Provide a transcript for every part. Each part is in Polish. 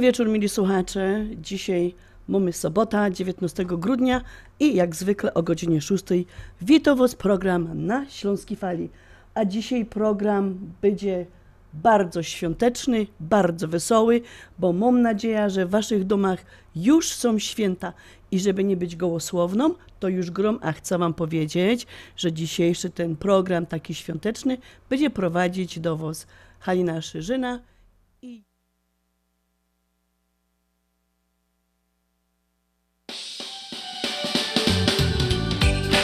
Dobry wieczór, mili słuchacze. Dzisiaj Mamy sobota, 19 grudnia i jak zwykle o godzinie 6 Witowoz program na Śląskiej Fali. A dzisiaj program będzie bardzo świąteczny, bardzo wesoły, bo mam nadzieję, że w waszych domach już są święta i żeby nie być gołosłowną, to już grom, a chcę wam powiedzieć, że dzisiejszy ten program taki świąteczny będzie prowadzić dowoz Halina Szyżyna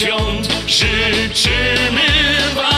Wesołych świąt życzymy Wam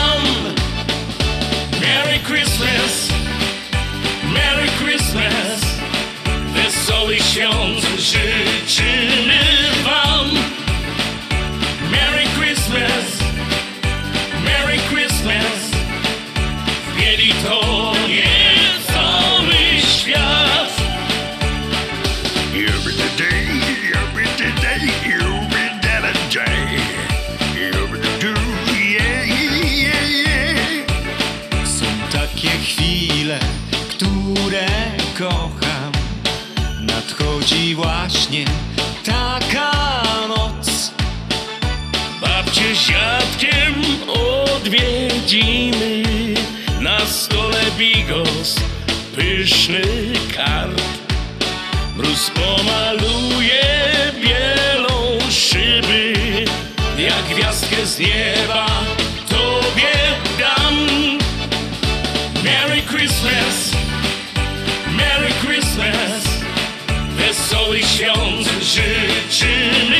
Nadchodzi właśnie taka noc. Babcie z dziadkiem odwiedzimy. Na stole bigos, pyszny karp. Mróz pomaluje bielą szyby. Jak gwiazdkę z nieba życzymy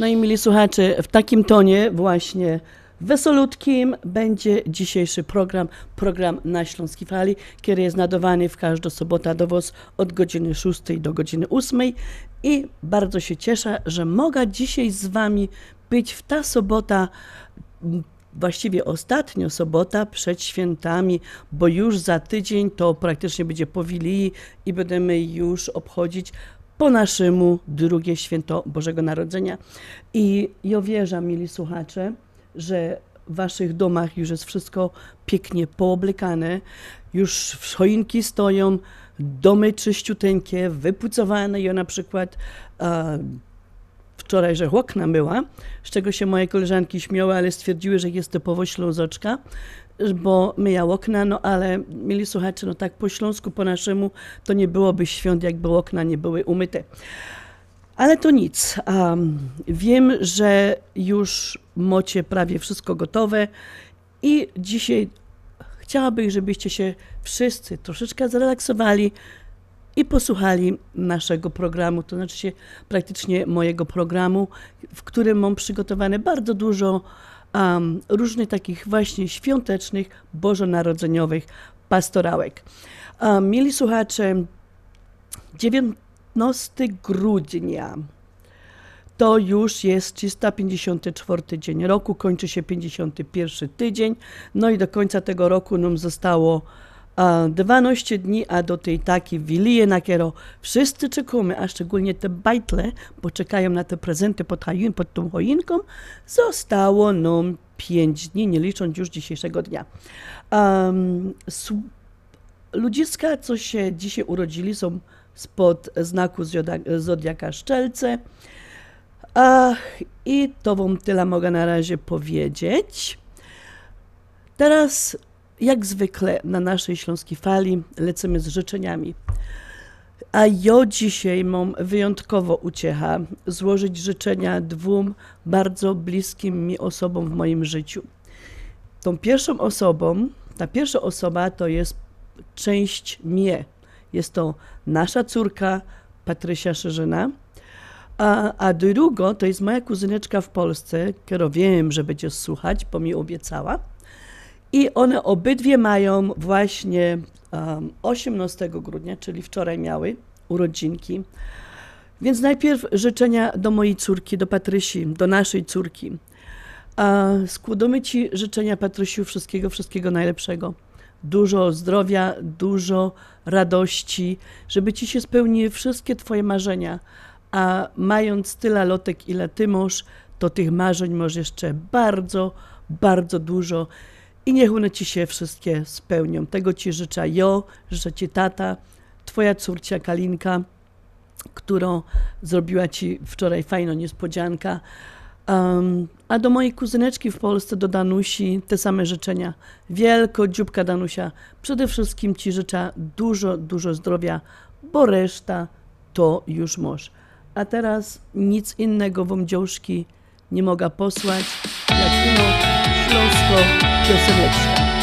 No i mili słuchacze, w takim tonie właśnie wesolutkim będzie dzisiejszy program, program na Śląskiej Fali, który jest nadawany w każdą sobotę do was od godziny 6 do godziny 8 i bardzo się cieszę, że mogę dzisiaj z wami być w ta sobota właściwie ostatnia sobota przed świętami, bo już za tydzień to praktycznie będzie po Wilii i będziemy już obchodzić po naszemu drugie święto Bożego Narodzenia. I ja wierzę, mili słuchacze, że w waszych domach już jest wszystko pięknie pooblekane, już choinki stoją, domy czyściuteńkie, wypucowane. Ja na przykład wczoraj, że okna myła, z czego się moje koleżanki śmiały, ale stwierdziły, że jest typowo ślązoczka, bo myja okna, no ale mieli słuchacze, no tak po śląsku, po naszemu, to nie byłoby świąt, jakby okna nie były umyte. Ale to nic. Um, wiem, że już macie prawie wszystko gotowe i dzisiaj chciałabym, żebyście się wszyscy troszeczkę zrelaksowali i posłuchali naszego programu, to znaczy się praktycznie mojego programu, w którym mam przygotowane bardzo dużo um, różnych takich właśnie świątecznych, bożonarodzeniowych pastorałek. Um, mieli słuchacze, 19 grudnia to już jest 354 dzień roku, kończy się 51 tydzień, no i do końca tego roku nam zostało 12 dni, a do tej takiej wilije na kiero wszyscy czekamy, a szczególnie te bajtle, bo czekają na te prezenty pod, pod tą choinką, zostało nam 5 dni, nie licząc już dzisiejszego dnia. Um, ludziska, co się dzisiaj urodzili, są spod znaku Zodiaka Szczelce. Ach, I to wam tyle mogę na razie powiedzieć. Teraz, jak zwykle, na naszej śląskiej fali lecimy z życzeniami. A ja dzisiaj mam wyjątkowo uciecha złożyć życzenia dwóm bardzo bliskim mi osobom w moim życiu. Tą pierwszą osobą, ta pierwsza osoba to jest część mnie. Jest to nasza córka Patrysia Szerzyna, a, a drugo to jest moja kuzyneczka w Polsce, którą wiem, że będzie słuchać, bo mi obiecała. I one obydwie mają właśnie um, 18 grudnia, czyli wczoraj miały urodzinki. Więc najpierw życzenia do mojej córki, do Patrysi, do naszej córki. Składamy Ci życzenia, Patrysiu, wszystkiego, wszystkiego najlepszego. Dużo zdrowia, dużo radości, żeby Ci się spełniły wszystkie Twoje marzenia. A mając tyle lotek, ile Ty masz, to tych marzeń masz jeszcze bardzo, bardzo dużo. I niech one Ci się wszystkie spełnią. Tego Ci życzę ja, życzę Ci tata, Twoja córcia Kalinka, którą zrobiła Ci wczoraj fajną niespodzianka. Um, a do mojej kuzyneczki w Polsce, do Danusi, te same życzenia. Wielko, dzióbka Danusia, przede wszystkim Ci życzę dużo, dużo zdrowia, bo reszta to już masz. A teraz nic innego wam dziążki nie mogę posłać, jak ino śląsko pioseneczka. Dziś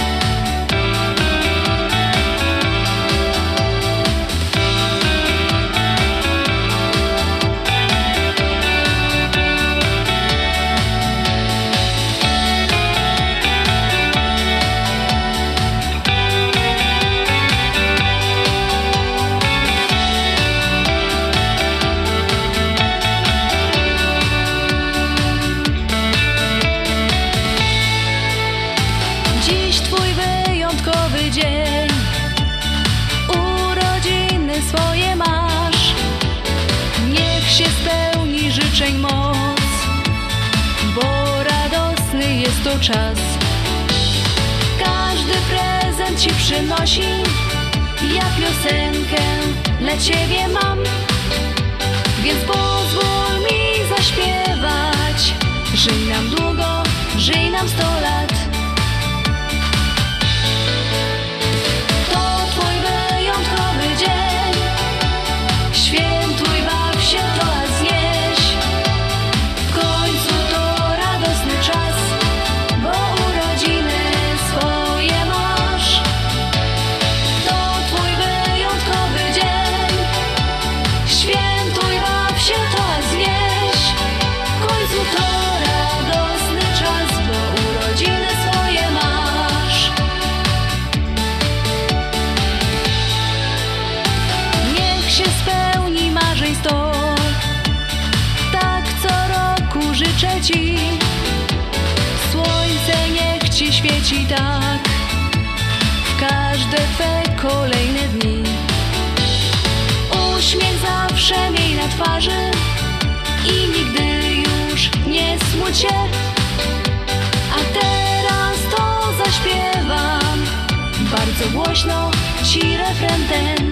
czas. Każdy prezent ci przynosi. Ja piosenkę dla ciebie mam. Więc pozwól mi zaśpiewać. Żyj nam długo, żyj nam sto lat A teraz to zaśpiewam bardzo głośno ci refren ten.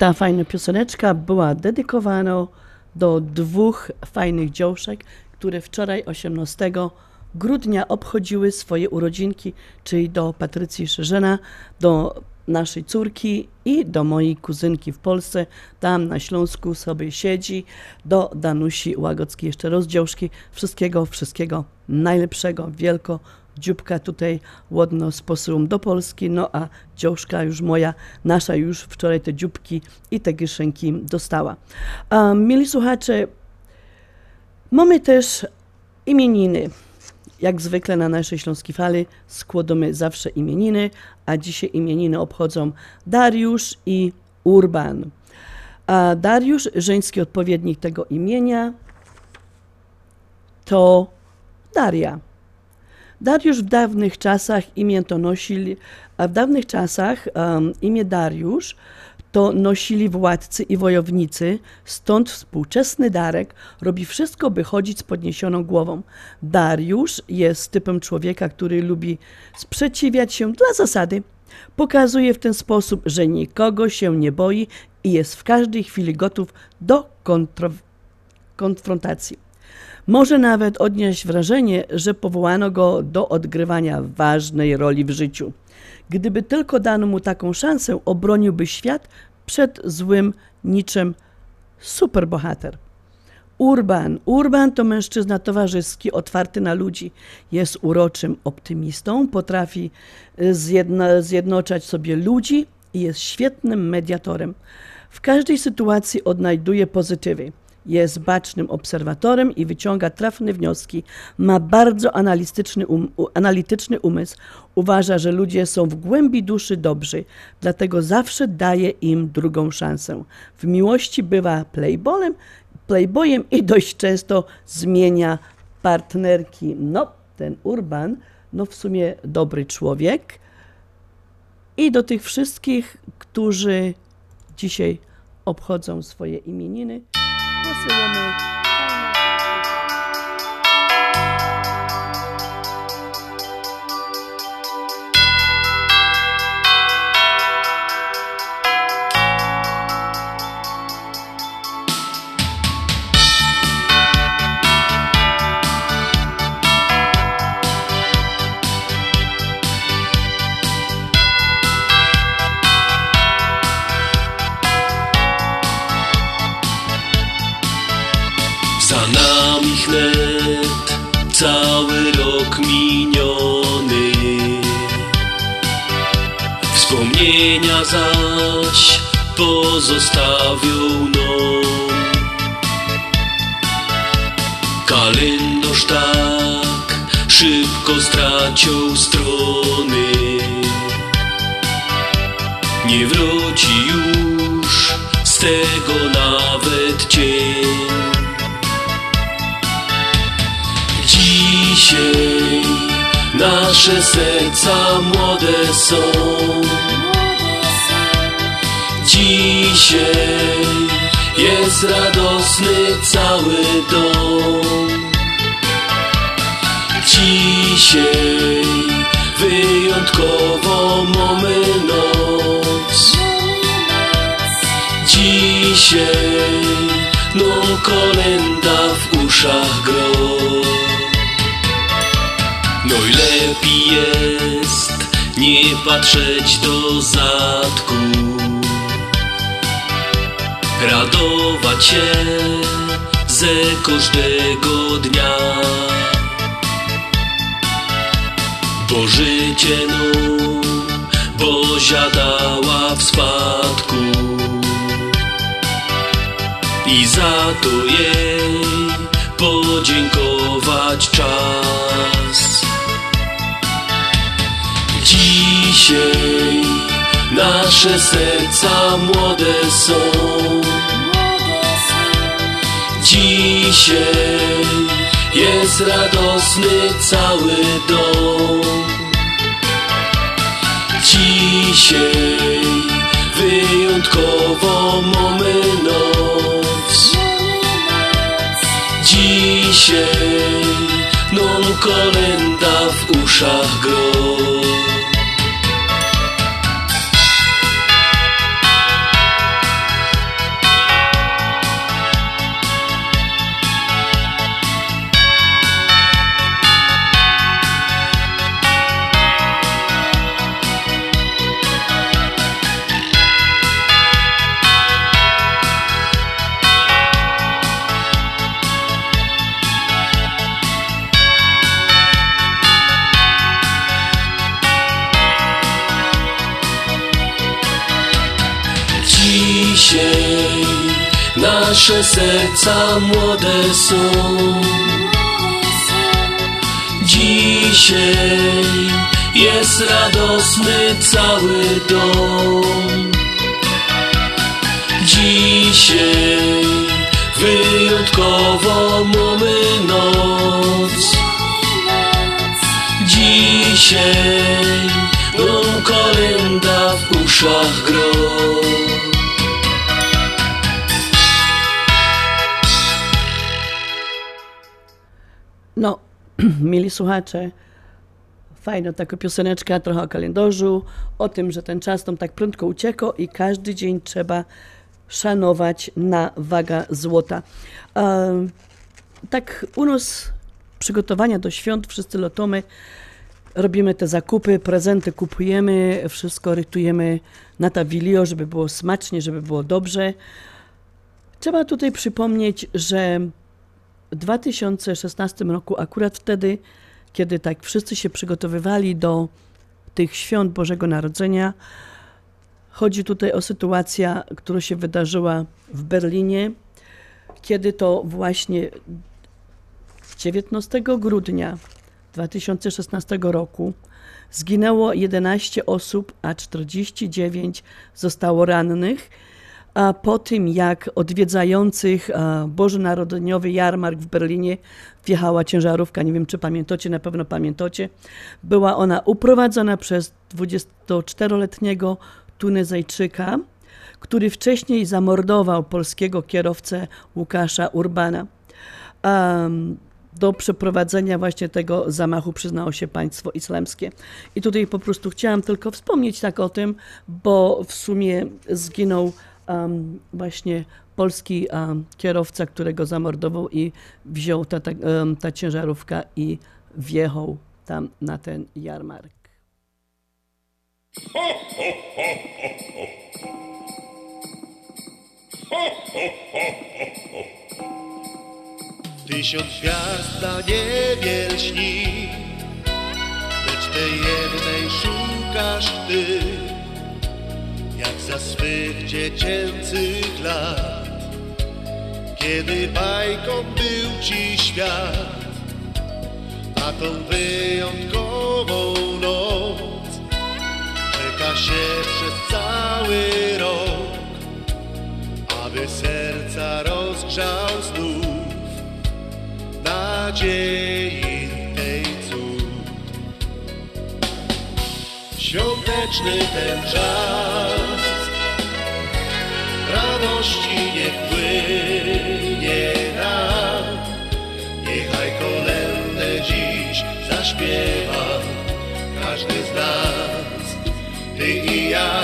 Ta fajna pioseneczka była dedykowana do dwóch fajnych dziążek, które wczoraj 18 grudnia obchodziły swoje urodzinki, czyli do Patrycji Szerzena, do naszej córki i do mojej kuzynki w Polsce, tam na Śląsku sobie siedzi, do Danusi Łagodzkiej, jeszcze rozdziałszki, wszystkiego, wszystkiego najlepszego, wielko dzióbka tutaj ładno z posyłą do Polski, no a dziążka już moja, nasza już wczoraj te dzióbki i te kieszonki dostała. A, mieli słuchacze, mamy też imieniny. Jak zwykle na naszej Śląskiej Fali składamy zawsze imieniny, a dzisiaj imieniny obchodzą Dariusz i Urban. A Dariusz, żeński odpowiednik tego imienia, to Daria. Dariusz w dawnych czasach imię to nosili, a w dawnych czasach um, imię Dariusz to nosili władcy i wojownicy, stąd współczesny Darek robi wszystko, by chodzić z podniesioną głową. Dariusz jest typem człowieka, który lubi sprzeciwiać się dla zasady. Pokazuje w ten sposób, że nikogo się nie boi i jest w każdej chwili gotów do konfrontacji. Może nawet odnieść wrażenie, że powołano go do odgrywania ważnej roli w życiu. Gdyby tylko dano mu taką szansę, obroniłby świat przed złym niczym superbohater. Urban. Urban to mężczyzna towarzyski, otwarty na ludzi. Jest uroczym optymistą, potrafi y, zjedno, zjednoczać sobie ludzi i jest świetnym mediatorem. W każdej sytuacji odnajduje pozytywy. Jest bacznym obserwatorem i wyciąga trafne wnioski. Ma bardzo um, analityczny umysł. Uważa, że ludzie są w głębi duszy dobrzy, dlatego zawsze daje im drugą szansę. W miłości bywa playbolem, playboyem i dość często zmienia partnerki. No, ten Urban, no w sumie dobry człowiek. I do tych wszystkich, którzy dzisiaj obchodzą swoje imieniny, posyłamy fajne pozostawią nam Kalendarz tak szybko stracił strony. Nie wróci już z tego nawet cień. Dzisiaj nasze serca młode są Dzisiaj jest radosny cały dom. Dzisiaj wyjątkowo mamy noc. Dzisiaj no kolenda w uszach gro. No i lepiej jest nie patrzeć do zadku radować się ze każdego dnia. Bo życie no, Bozia dała w spadku i za to jej podziękować czas. Dzisiaj nasze serca młode są. Dzisiaj jest radosny cały dom. Dzisiaj wyjątkowo mamy noc. Dzisiaj non kolenda w uszach gro. Nasze serca młode są. Dzisiaj jest radosny cały dom. Dzisiaj wyjątkowo mamy noc. Dzisiaj no kolenda w uszach gro. mili słuchacze, fajna taka pioseneczka, trochę o kalendarzu, o tym, że ten czas nam tak prędko uciekł i każdy dzień trzeba szanować na waga złota. E, tak u nas przygotowania do świąt, wszyscy lotomy, robimy te zakupy, prezenty kupujemy, wszystko rytujemy na tawilio, żeby było smacznie, żeby było dobrze. Trzeba tutaj przypomnieć, że w 2016 roku, akurat wtedy, kiedy tak wszyscy się przygotowywali do tych świąt Bożego Narodzenia, chodzi tutaj o sytuację, która się wydarzyła w Berlinie, kiedy to właśnie 19 grudnia 2016 roku zginęło 11 osób, a 49 zostało rannych a po tym, jak odwiedzających e, Bożonarodzeniowy jarmark w Berlinie wjechała ciężarówka, nie wiem czy pamiętacie, na pewno pamiętacie, była ona uprowadzona przez 24-letniego Tunezjczyka, który wcześniej zamordował polskiego kierowcę Łukasza Urbana. Um, do przeprowadzenia właśnie tego zamachu przyznało się państwo islamskie. I tutaj po prostu chciałam tylko wspomnieć tak o tym, bo w sumie zginął um, właśnie polski um, kierowca, którego zamordował i wziął ta, ta, ta ciężarówka i wjechał tam na ten jarmark. Tysiąc gwiazd na niebie lśni, lecz tej jednej szukasz ty, jak za swych dziecięcych lat, kiedy bajką był ci świat, na tą wyjątkową noc czeka się przez cały rok, aby serca rozgrzał znów nadziei Świąteczny ten czas, radości niech płynie nam. Niechaj kolędę dziś zaśpiewa każdy z nas, ty i ja.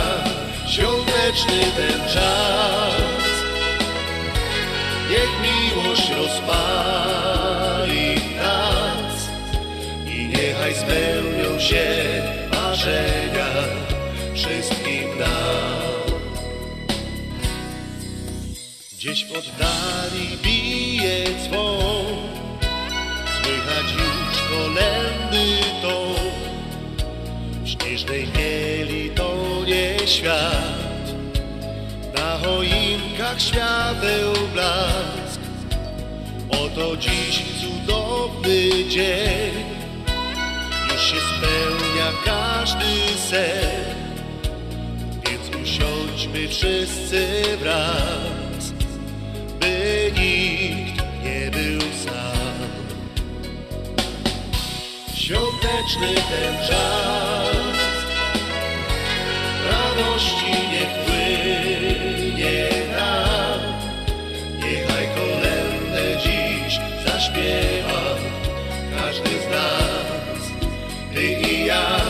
Świąteczny ten czas, niech miłość rozpali nas i niechaj spełnią się marzenia wszystkim nam. Gdzieś w oddali bije dzwon, słychać już kolendy to. W śnieżnej mieli tonie świat, na choinkach świateł blask. Oto dziś cudowny dzień, już się spełnia każdy sen. Więc usiądźmy wszyscy wraz, by nikt nie był sam. Świąteczny ten czas, radości niech ty i ja.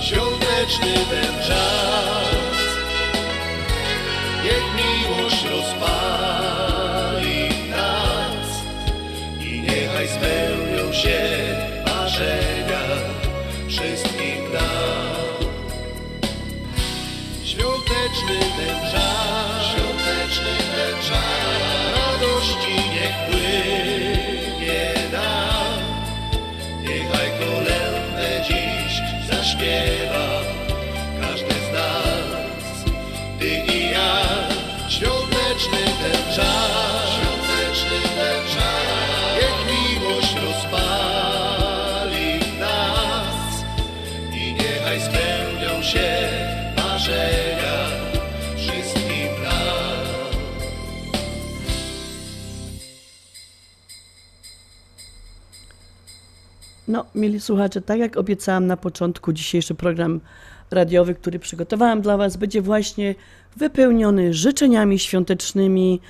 Świąteczny ten czas, Mieli słuchacze, tak jak obiecałam na początku, dzisiejszy program radiowy, który przygotowałam dla Was, będzie właśnie wypełniony życzeniami świątecznymi,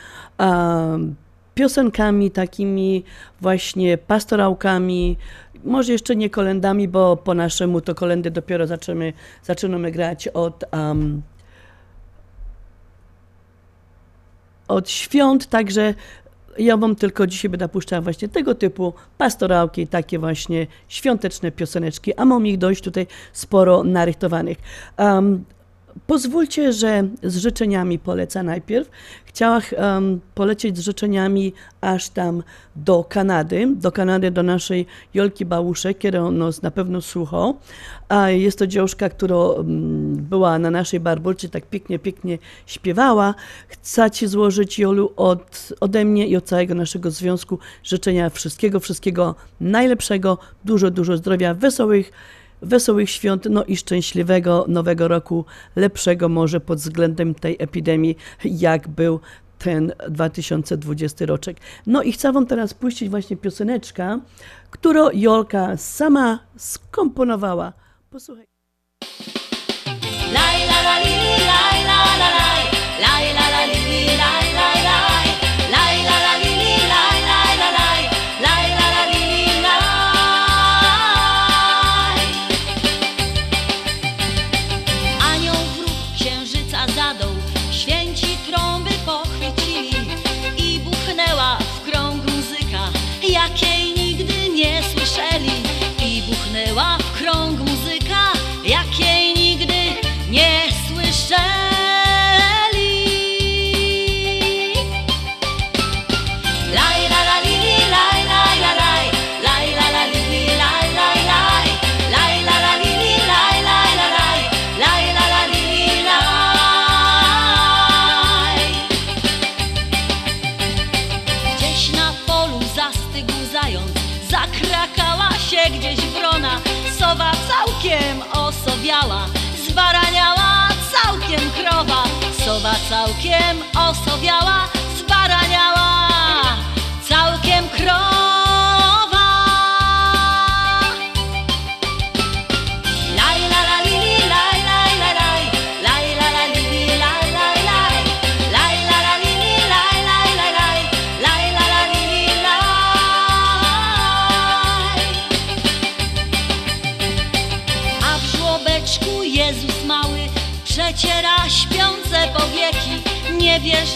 piosenkami takimi właśnie pastorałkami, może jeszcze nie kolendami, bo po naszemu to kolendy dopiero zaczynamy, zaczynamy grać od am, od świąt, także ja wam tylko dzisiaj będę puszczała właśnie tego typu pastorałki, takie właśnie świąteczne pioseneczki, a mam ich dość tutaj sporo narychtowanych. Um, pozwólcie, że z życzeniami polecę najpierw. Chciałam um, polecieć z życzeniami aż tam do Kanady, do Kanady, do naszej Jolki Bałuszek, która nas na pewno słucha. A jest to dziążka, która um, była na naszej barburcie, tak pięknie, pięknie śpiewała. Chcę Ci złożyć, Jolu, od, ode mnie i od całego naszego związku życzenia wszystkiego, wszystkiego najlepszego, dużo, dużo zdrowia, wesołych, wesołych świąt, no i szczęśliwego nowego roku, lepszego może pod względem tej epidemii, jak był ten 2020 roczek. No i chcę Wam teraz puścić właśnie pioseneczkę, którą Jolka sama skomponowała. Posłuchaj. La, la, la,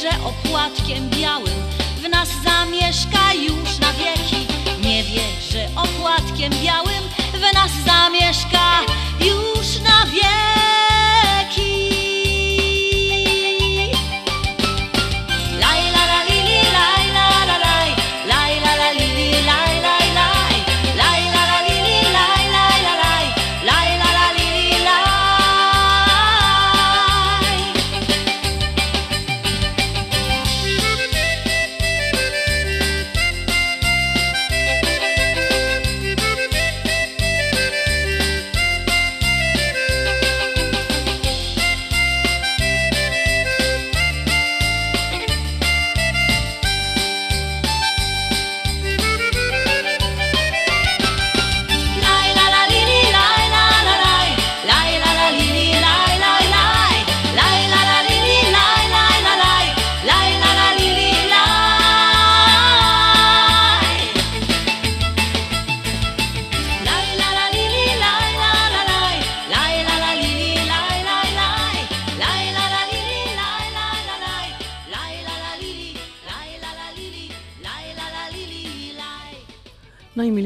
że opłatkiem białym w nas zamieszka już na wieki. Nie wie, że opłatkiem białym w nas zamieszka już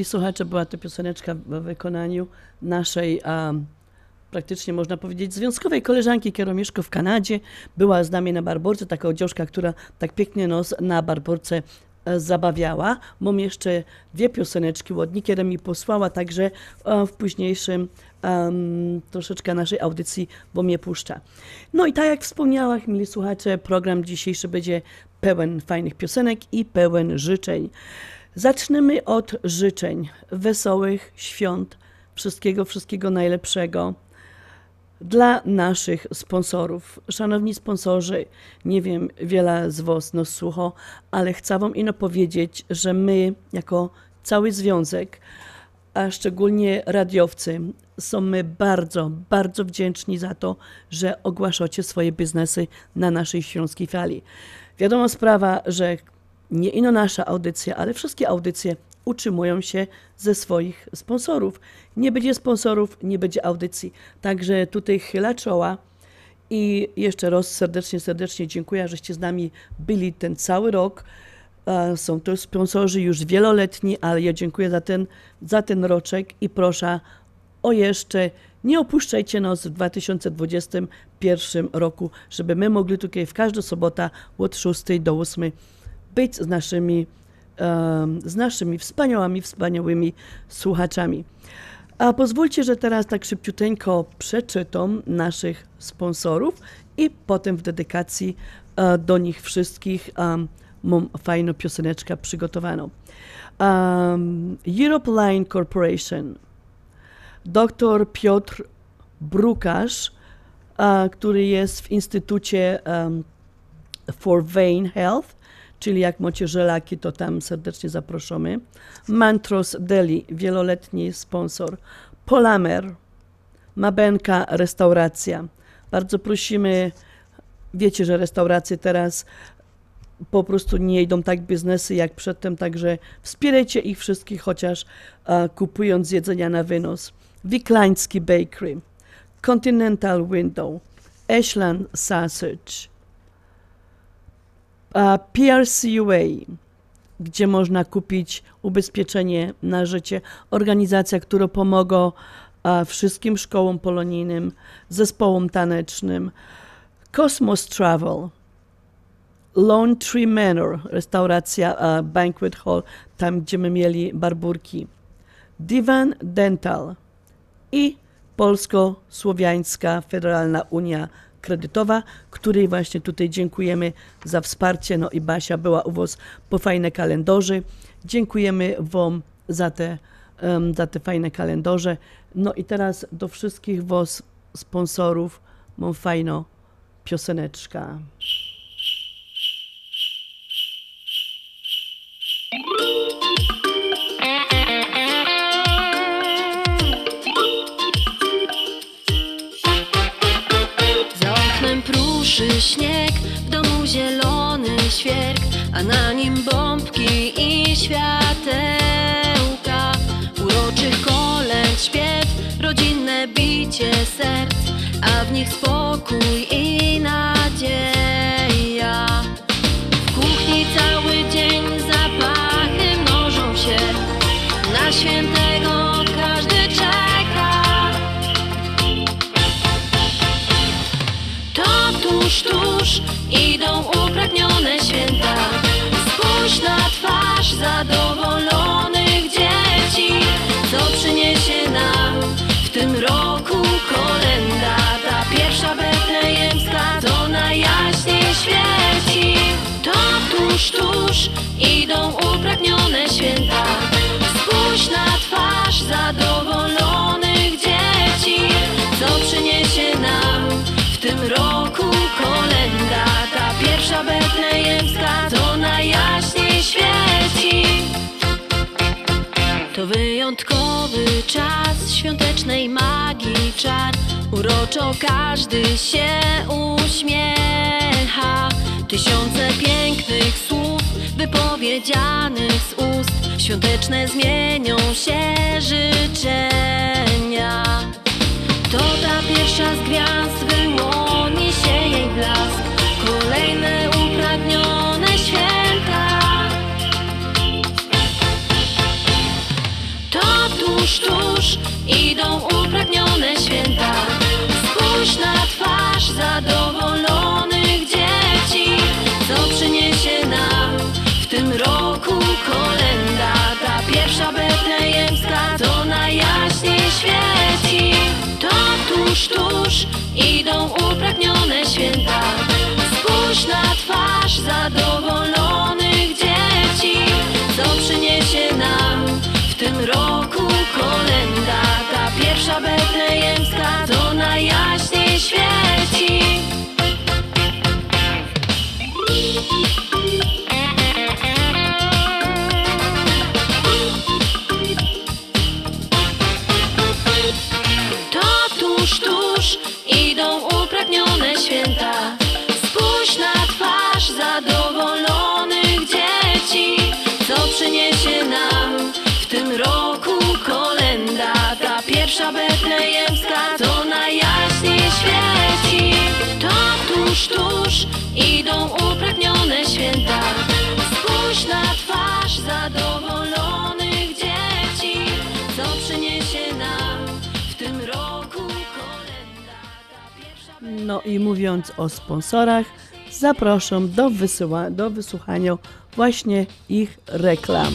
słuchacze, była to pioseneczka w wykonaniu naszej um, praktycznie można powiedzieć związkowej koleżanki Kieromieszko w Kanadzie. Była z nami na barborce, taka odziożka, która tak pięknie nos na barborce e, zabawiała. Mam jeszcze dwie pioseneczki ładnie, które mi posłała, także e, w późniejszym em, troszeczkę naszej audycji, bo mnie puszcza. No i tak jak wspomniałam, mili słuchacze, program dzisiejszy będzie pełen fajnych piosenek i pełen życzeń. Zaczniemy od życzeń wesołych świąt, wszystkiego, wszystkiego najlepszego dla naszych sponsorów. Szanowni sponsorzy, nie wiem, wiele z Was nas słucha, ale chcę Wam ino powiedzieć, że my, jako cały związek, a szczególnie radiowcy, są my bardzo, bardzo wdzięczni za to, że ogłaszacie swoje biznesy na naszej śląskiej fali. Wiadoma sprawa, że nie ino nasza audycja, ale wszystkie audycje utrzymują się ze swoich sponsorów. Nie będzie sponsorów, nie będzie audycji. Także tutaj chyla czoła i jeszcze raz serdecznie, serdecznie dziękuję, żeście z nami byli ten cały rok. E, Są to sponsorzy już wieloletni, ale ja dziękuję za ten, za ten roczek i proszę o jeszcze nie opuszczajcie nas w 2021 roku, żeby my mogli tutaj w każdą sobotę od 6 do 8 być z naszymi, z naszymi wspaniałymi, wspaniałymi słuchaczami. A pozwólcie, że teraz tak szybciuteńko przeczytam naszych sponsorów i potem w dedykacji e, do nich wszystkich mam fajną pioseneczkę przygotowaną. Um, Europe Line Corporation, dr Piotr Brukarz, a, który jest w Instytucie um, for Vein Health, czyli jak żelaki, to tam serdecznie zaproszamy. Mantros Deli, wieloletni sponsor. Polamer, Mabenka Restauracja. Bardzo prosimy, wiecie, że restauracje teraz po prostu nie idą tak biznesy jak przedtem, także wspierajcie ich wszystkich, chociaż e, kupując jedzenia na wynos. Wiklański Bakery, Continental Window, Ashland Sausage, a PRCUA, gdzie można kupić ubezpieczenie na życie. Organizacja, która pomaga a, wszystkim szkołom polonijnym, zespołom tanecznym. Cosmos Travel, Tree Manor, restauracja Banquet Hall, tam gdzie my mieli barburki. Divan Dental i Polsko-Słowiańska Federalna Unia Kredytowa, której właśnie tutaj dziękujemy za wsparcie. No i Basia była u Was po fajne kalendarze. Dziękujemy Wam za te, em, za te fajne kalendarze. No i teraz do wszystkich Was sponsorów mam fajną pioseneczka. Pruszy śnieg, w domu zielony świerk, a na nim bombki i światełka. Uroczych kolęd śpiew, rodzinne bicie serc, a w nich spokój i nadzieja. Idą upragnione święta. Spójrz na twarz zadowolonych dzieci, co przyniesie nam w tym roku kolenda. Ta pierwsza betlejemska, co najjaśniej świeci. To tuż, tuż idą upragnione święta. Spójrz na twarz zadowolonych dzieci, co przyniesie nam w tym roku kolenda. Ta pierwsza betlejemska, co najjaśniej świeci. To wyjątkowy czas świątecznej magii czar. Uroczo każdy się uśmiecha. Tysiące pięknych słów wypowiedzianych z ust. Świąteczne zmienią się życzenia. To ta pierwsza z gwiazd wyłoni się jej blask. Kolejne upragnione święta. To tuż, tuż idą upragnione święta. Spójrz na twarz zadowolonych dzieci, co przyniesie nam w tym roku kolenda. Ta pierwsza betlejemska, co najjaśniej świeci. To tuż, tuż idą upragnione święta. Spójrz na twarz zadowolonych dzieci, co przyniesie nam w tym roku kolenda. Ta pierwsza betlejemska, co najjaśniej świeci. No i mówiąc o sponsorach, zapraszam do, wysyła, do wysłuchania właśnie ich reklam.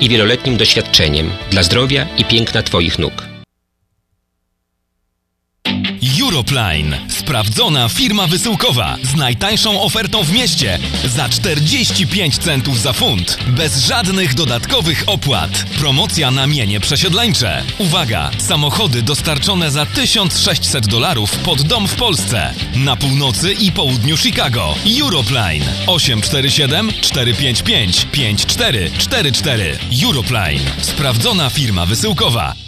i wieloletnim doświadczeniem dla zdrowia i piękna Twoich nóg. Europline. Sprawdzona firma wysyłkowa z najtańszą ofertą w mieście za 45 centów za funt. Bez żadnych dodatkowych opłat. Promocja na mienie przesiedleńcze. Uwaga! Samochody dostarczone za 1600 dolarów pod dom w Polsce. Na północy i południu Chicago. Europline 847 455 5444. Europline. Sprawdzona firma wysyłkowa.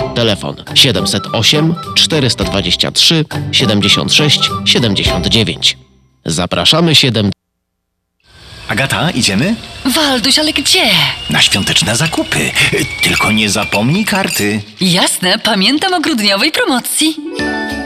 Telefon 708 423 76 79. Zapraszamy 7 Agata, idziemy? Walduś, ale gdzie? Na świąteczne zakupy. Tylko nie zapomnij karty. Jasne, pamiętam o grudniowej promocji.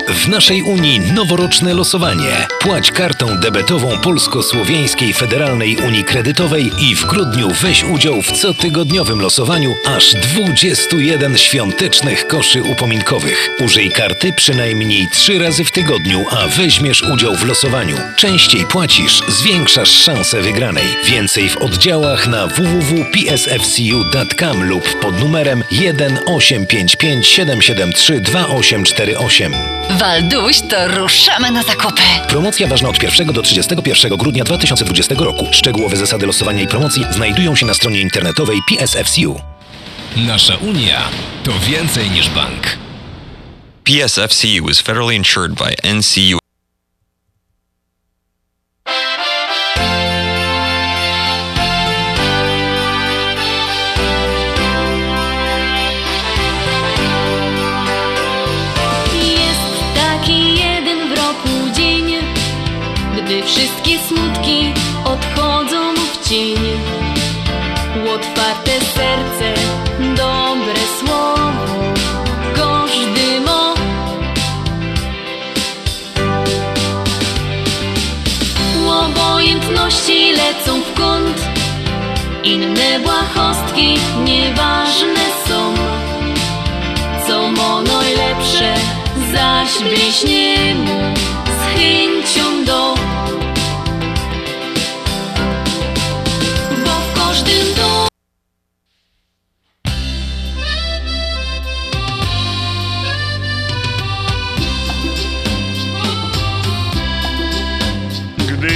W naszej Unii noworoczne losowanie. Płać kartą debetową Polsko-Słowiańskiej Federalnej Unii Kredytowej i w grudniu weź udział w cotygodniowym losowaniu aż 21 świątecznych koszy upominkowych. Użyj karty przynajmniej 3 razy w tygodniu, a weźmiesz udział w losowaniu. Częściej płacisz, zwiększasz szanse wygranej. Więcej w oddziałach na www.psfcu.com lub pod numerem 1 855 773 2848. Walduś, to ruszamy na zakupy. Promocja ważna od 1 do 31 grudnia 2020 roku. Szczegółowe zasady losowania i promocji znajdują się na stronie internetowej PSFCU. Nasza Unia to więcej niż bank. PSFCU is federally insured by NCU. Smutki odchodzą w cień. Otwarte serce, dobre słowo, każdy ma. Obojętności lecą w kąt, inne błahostki nieważne są co mo najlepsze, zaś bliźnie mu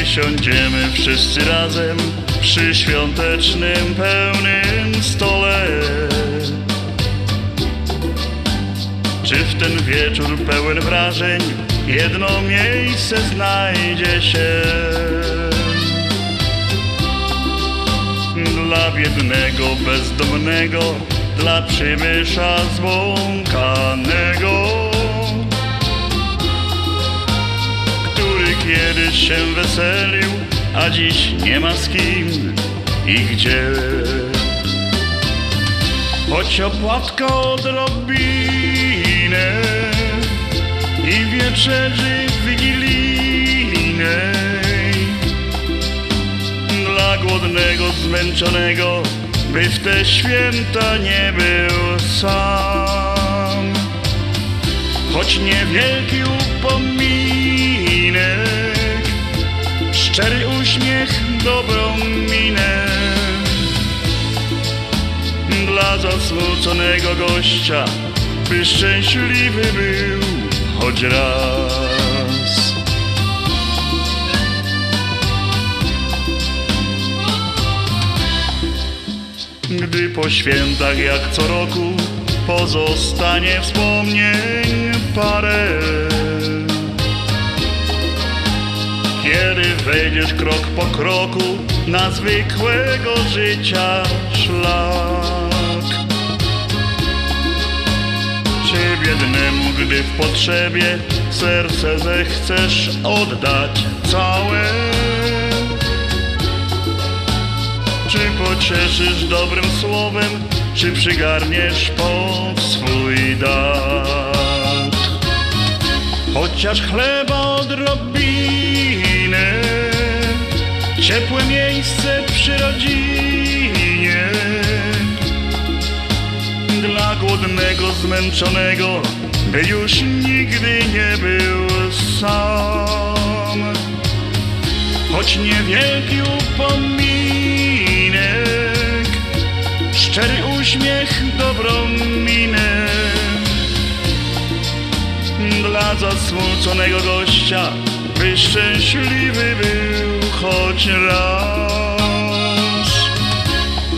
siądziemy wszyscy razem przy świątecznym pełnym stole. Czy w ten wieczór pełen wrażeń jedno miejsce znajdzie się? Dla biednego, bezdomnego, dla przybysza zbłąkanego. Kiedyś się weselił, a dziś nie ma z kim i gdzie. Choć opłatka odrobinę i wieczerzy wigilijnej dla głodnego, zmęczonego, by w te święta nie był sam. Choć niewielki upominek, szczery uśmiech, dobrą minę. Dla zasmuconego gościa, by szczęśliwy był choć raz. Gdy po świętach jak co roku pozostanie wspomnień parę. Wejdziesz krok po kroku na zwykłego życia szlak. Czy biednemu, gdy w potrzebie serce zechcesz oddać całe? Czy pocieszysz dobrym słowem, czy przygarniesz pod swój dach? Chociaż chleba odrobinę, ciepłe miejsce przy rodzinie. Dla głodnego, zmęczonego, by już nigdy nie był sam. Choć niewielki upominek, szczery uśmiech, dobrą minę. Dla zasmuconego gościa, by szczęśliwy był choć raz.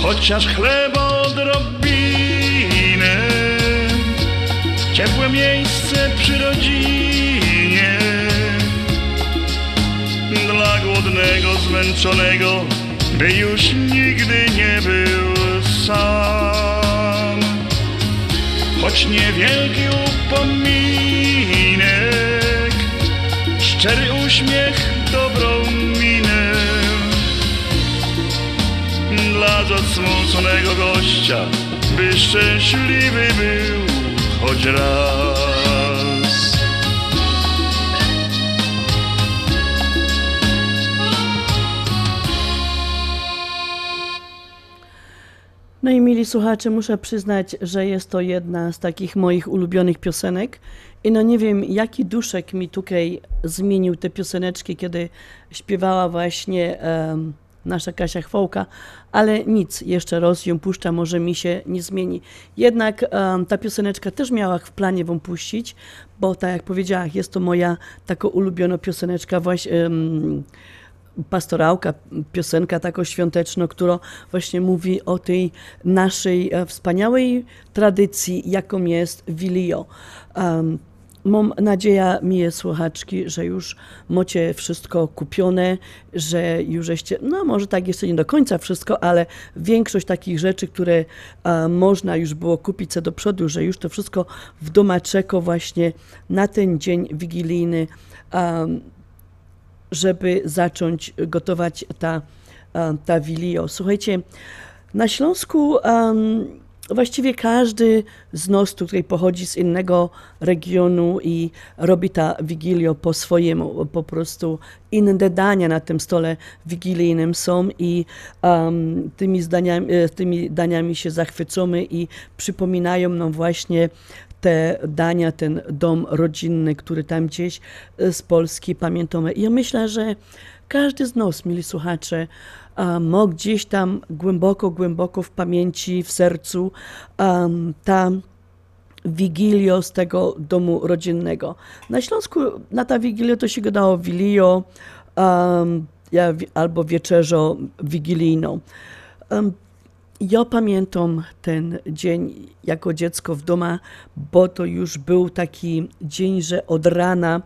Chociaż chleba odrobinę, ciepłe miejsce przy rodzinie. Dla głodnego, zmęczonego, by już nigdy nie był sam. choć niewielki upominek, szczery uśmiech, dobrą Dla zasmuconego gościa, by szczęśliwy był choć raz. No i mili słuchacze, muszę przyznać, że jest to jedna z takich moich ulubionych piosenek. I no nie wiem, jaki duszek mi tutaj zmienił te pioseneczki, kiedy śpiewała właśnie em, nasza Kasia Chwołka, ale nic, jeszcze raz ją puszcza, może mi się nie zmieni. Jednak em, ta pioseneczka też miała w planie wam puścić, bo tak jak powiedziałam, jest to moja taka ulubiona pioseneczka właśnie em, pastorałka, piosenka taką świąteczną, która właśnie mówi o tej naszej e, wspaniałej tradycji, jaką jest Wilio. Um, Mam nadzieję, mije słuchaczki, że już macie wszystko kupione, że już żeście, no może tak jeszcze nie do końca wszystko, ale większość takich rzeczy, które e, można już było kupić co do przodu, że już to wszystko w domaczeko właśnie na ten dzień wigilijny um, żeby zacząć gotować ta, e, ta wilio. Słuchajcie, na Śląsku właściwie każdy z nas tutaj pochodzi z innego regionu i robi ta wigilio po swojemu. Po prostu inne dania na tym stole wigilijnym są i um, tymi, zdaniami, e, tymi daniami się zachwycamy i przypominają nam właśnie te dania, ten dom rodzinny, który tam gdzieś e, z Polski pamiętamy. I ja myślę, że każdy z nas, mili słuchacze, ma gdzieś tam głęboko, głęboko w pamięci, w sercu ta wigilio z tego domu rodzinnego. Na Śląsku na ta wigilio to się gadało wilio albo wieczerzo wigilijną. Ja pamiętam ten dzień jako dziecko w domu, bo to już był taki dzień, że od rana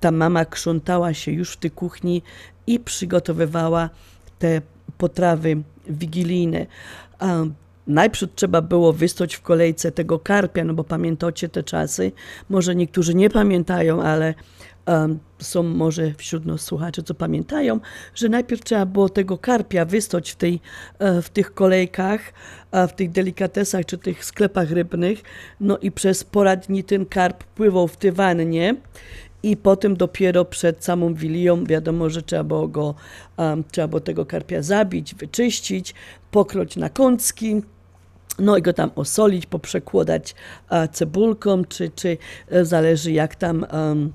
ta mama krzątała się już w tej kuchni i przygotowywała te potrawy wigilijne. Najpierw trzeba było wystać w kolejce tego karpia, no bo pamiętacie te czasy. Może niektórzy nie pamiętają, ale um, są może wśród nas słuchacze, co pamiętają, że najpierw trzeba było tego karpia wystać w, tej, e, w tych kolejkach, w tych delikatesach czy tych sklepach rybnych, no i przez poradni ten karp pływał w tej i potem dopiero przed samą wilią wiadomo, że trzeba było go, um, trzeba było tego karpia zabić, wyczyścić, pokroć na kącki, no i go tam osolić, poprzekładać uh, cebulką, czy, czy e, zależy jak tam um,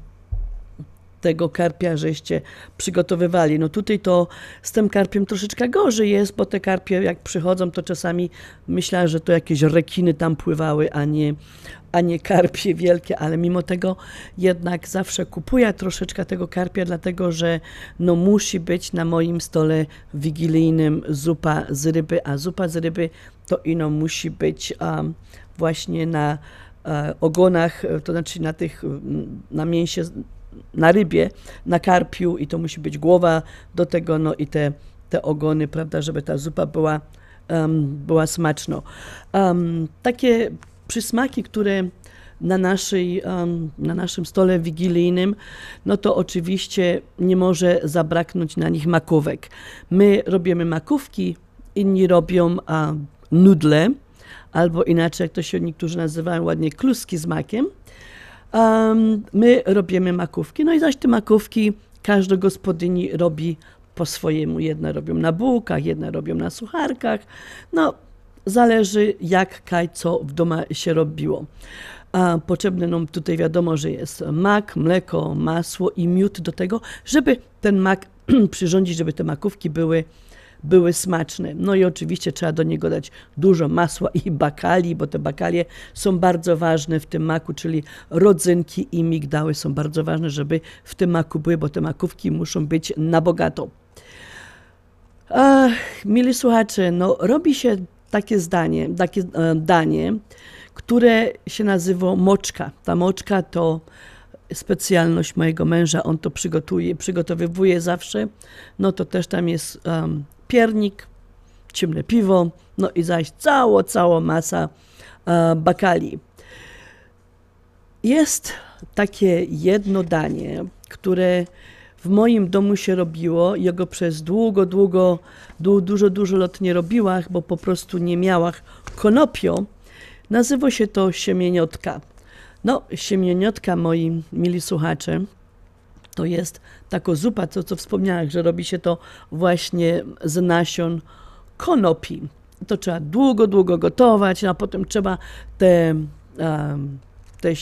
tego karpia żeście przygotowywali. No tutaj to z tym karpiem troszeczkę gorzej jest, bo te karpie jak przychodzą, to czasami myślę, że to jakieś rekiny tam pływały, a nie, a nie karpie wielkie, ale mimo tego jednak zawsze kupuję troszeczkę tego karpia, dlatego że no musi być na moim stole wigilijnym zupa z ryby, a zupa z ryby to ino musi być um, właśnie na e, ogonach, to znaczy na tych, na mięsie na rybie, na karpiu i to musi być głowa do tego, no i te, te ogony, prawda, żeby ta zupa była, um, była smaczna. Um, takie przysmaki, które na, naszej, na naszym stole wigilijnym, no to oczywiście nie może zabraknąć na nich makówek. My robimy makówki, inni robią a, nudle, albo inaczej, jak to się niektórzy nazywają ładnie, kluski z makiem. Um, my robimy makówki, no i zaś te makówki każda gospodyni robi po swojemu. Jedne robią na bułkach, jedne robią na sucharkach. No, zależy jak, kaj, co w domu się robiło. A potrzebne nam tutaj wiadomo, że jest mak, mleko, masło i miód do tego, żeby ten mak przyrządzić, żeby te makówki były były smaczne. No i oczywiście trzeba do niego dać dużo masła i bakali, bo te bakalie są bardzo ważne w tym maku, czyli rodzynki i migdały są bardzo ważne, żeby w tym maku były, bo te makówki muszą być na bogato. Ach, mili słuchacze, no robi się takie zdanie, takie e, danie, które się nazywa moczka. Ta moczka to specjalność mojego męża, on to przygotuje, przygotowywuje zawsze. No to też tam jest um, piernik, ciemne piwo, no i zaś cała, cała masa e, bakali. Jest takie jedno danie, które w moim domu się robiło. Ja go przez długo, długo, du, dużo, dużo lat nie robiłam, bo po prostu nie miałam konopio. Nazywa się to siemieniotka. No, siemieniotka, moi mili słuchacze, to jest taka zupa, to co wspomniałam, że robi się to właśnie z nasion konopi. To trzeba długo, długo gotować, a potem trzeba te, te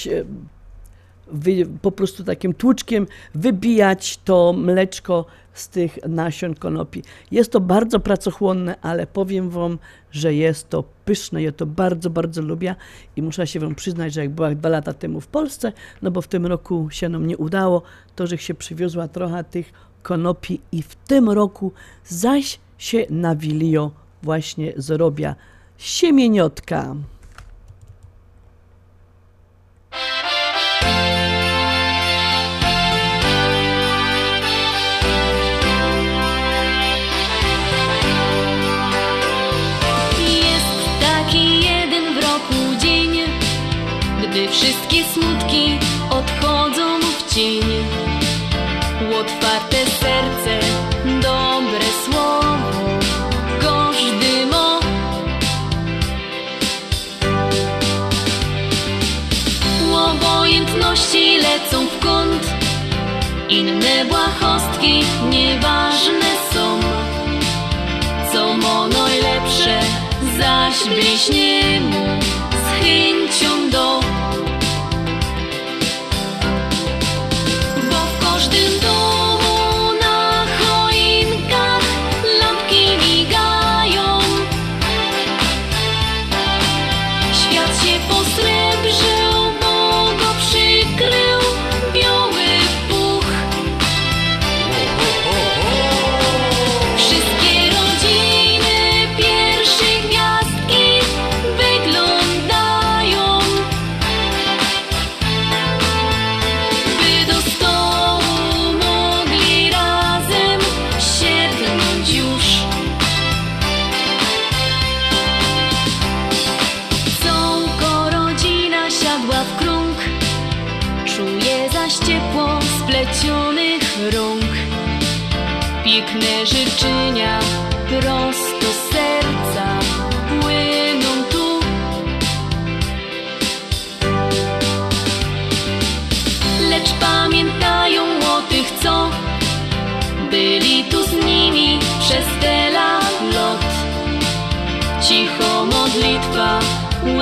wy, po prostu takim tłuczkiem wybijać to mleczko z tych nasion konopi. Jest to bardzo pracochłonne, ale powiem Wam, że jest to pyszne. Ja to bardzo, bardzo lubię i muszę się Wam przyznać, że jak byłam dwa lata temu w Polsce, no bo w tym roku się nam nie udało, to że się przywiozła trochę tych konopi i w tym roku zaś się na Wilio właśnie zrobia siemieniotka. Gdy wszystkie smutki odchodzą w cień. Otwarte serce, dobre słowo, każdy mo. Obojętności lecą w kąt, inne błahostki nieważne są co mo najlepsze, zaś bliźnie mu z chęcią do.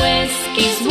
Łezki z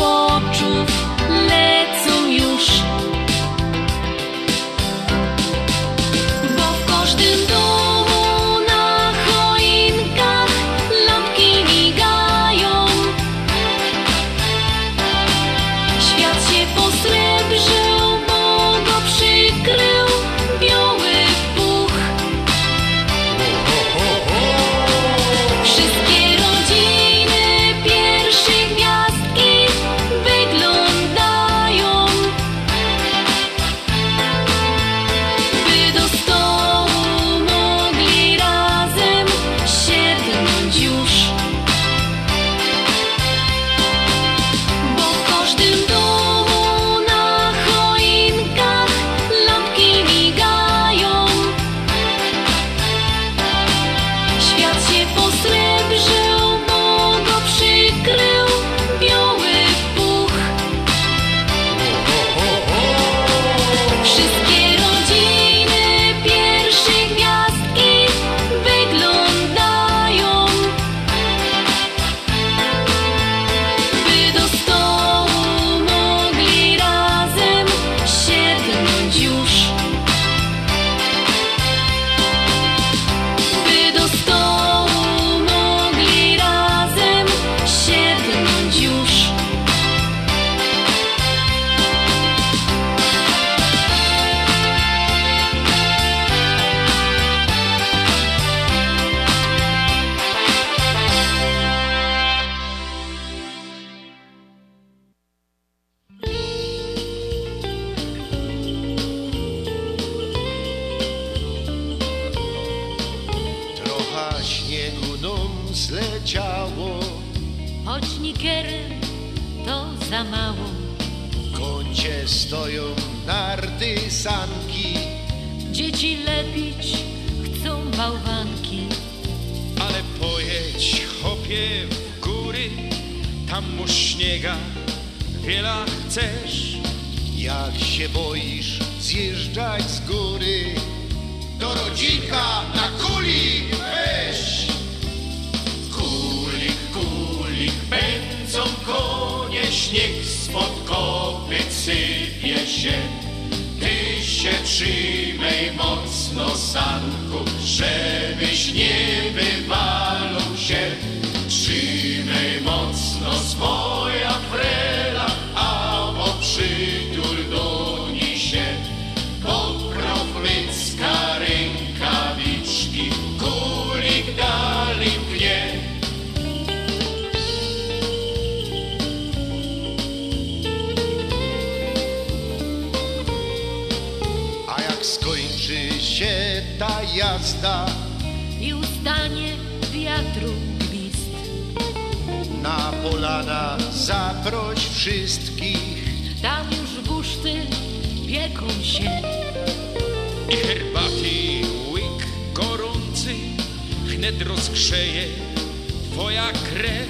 twoja krew.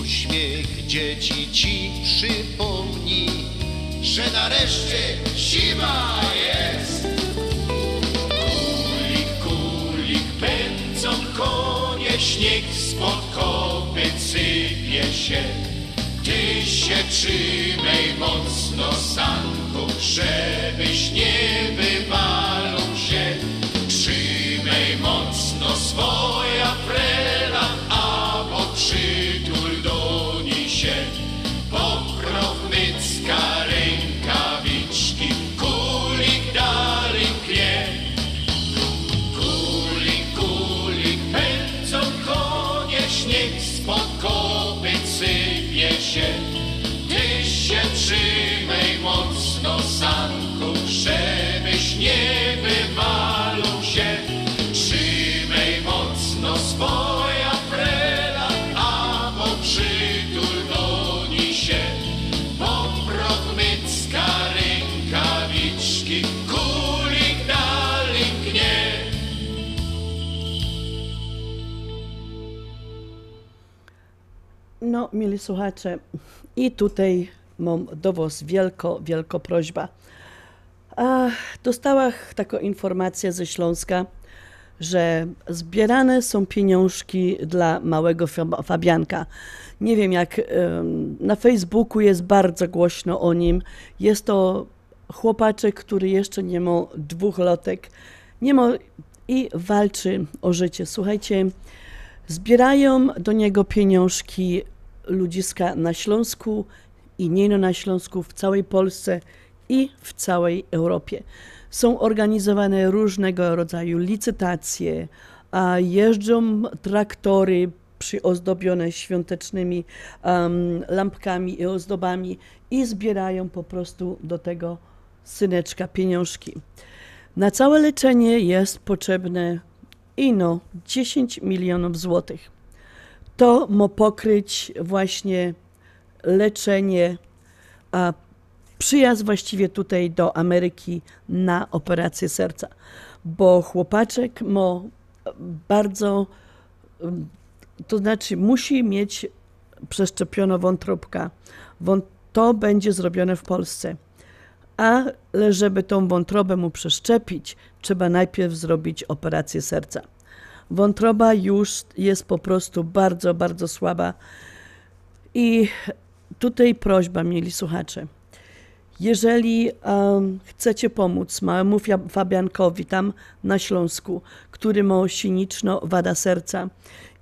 Uśmiech dzieci ci przypomni, że nareszcie zima jest. Kulik, kulik, pędzą konie, śnieg spod kopyt sypie się. Ty się trzymaj mocno, sanku, żebyś nie wywalał się. Trzymaj mocno swoja Mieli słuchacze, i tutaj mam do Was wielko, wielko prośba. A, dostała taką informację ze Śląska, że zbierane są pieniążki dla małego Fab- Fabianka. Nie wiem, jak na Facebooku jest bardzo głośno o nim. Jest to chłopaczek, który jeszcze nie ma dwóch lotek, nie ma i walczy o życie. Słuchajcie, zbierają do niego pieniążki ludziska na Śląsku i nie na Śląsku, w całej Polsce i w całej Europie. Są organizowane różnego rodzaju licytacje, a jeżdżą traktory przyozdobione świątecznymi em, lampkami i ozdobami i zbierają po prostu do tego syneczka pieniążki. Na całe leczenie jest potrzebne ino 10 milionów złotych. To ma pokryć właśnie leczenie, a przyjazd właściwie tutaj do Ameryki na operację serca, bo chłopaczek ma bardzo, um, to znaczy musi mieć przeszczepioną wątróbkę. Wą- To będzie zrobione w Polsce. Ale żeby tą wątrobę mu przeszczepić, trzeba najpierw zrobić operację serca. Wątroba już jest po prostu bardzo, bardzo słaba. I tutaj prośba, mieli słuchacze. Jeżeli um, chcecie pomóc małemu Fabiankowi tam na Śląsku, który ma siniczno wada serca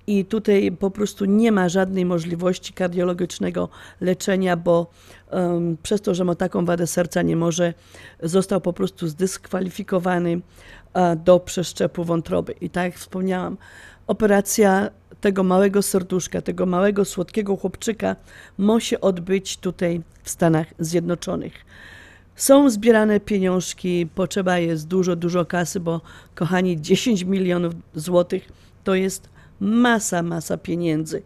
i tutaj po prostu nie ma żadnej możliwości kardiologicznego leczenia, bo um, przez to, że ma taką wadę serca nie może, został po prostu zdyskwalifikowany do przeszczepu wątroby. I tak jak wspomniałam, operacja tego małego serduszka, tego małego słodkiego chłopczyka ma się odbyć tutaj w Stanach Zjednoczonych. Są zbierane pieniążki, potrzeba jest dużo, dużo kasy, bo kochani, 10 milionów złotych to jest masa, masa pieniędzy.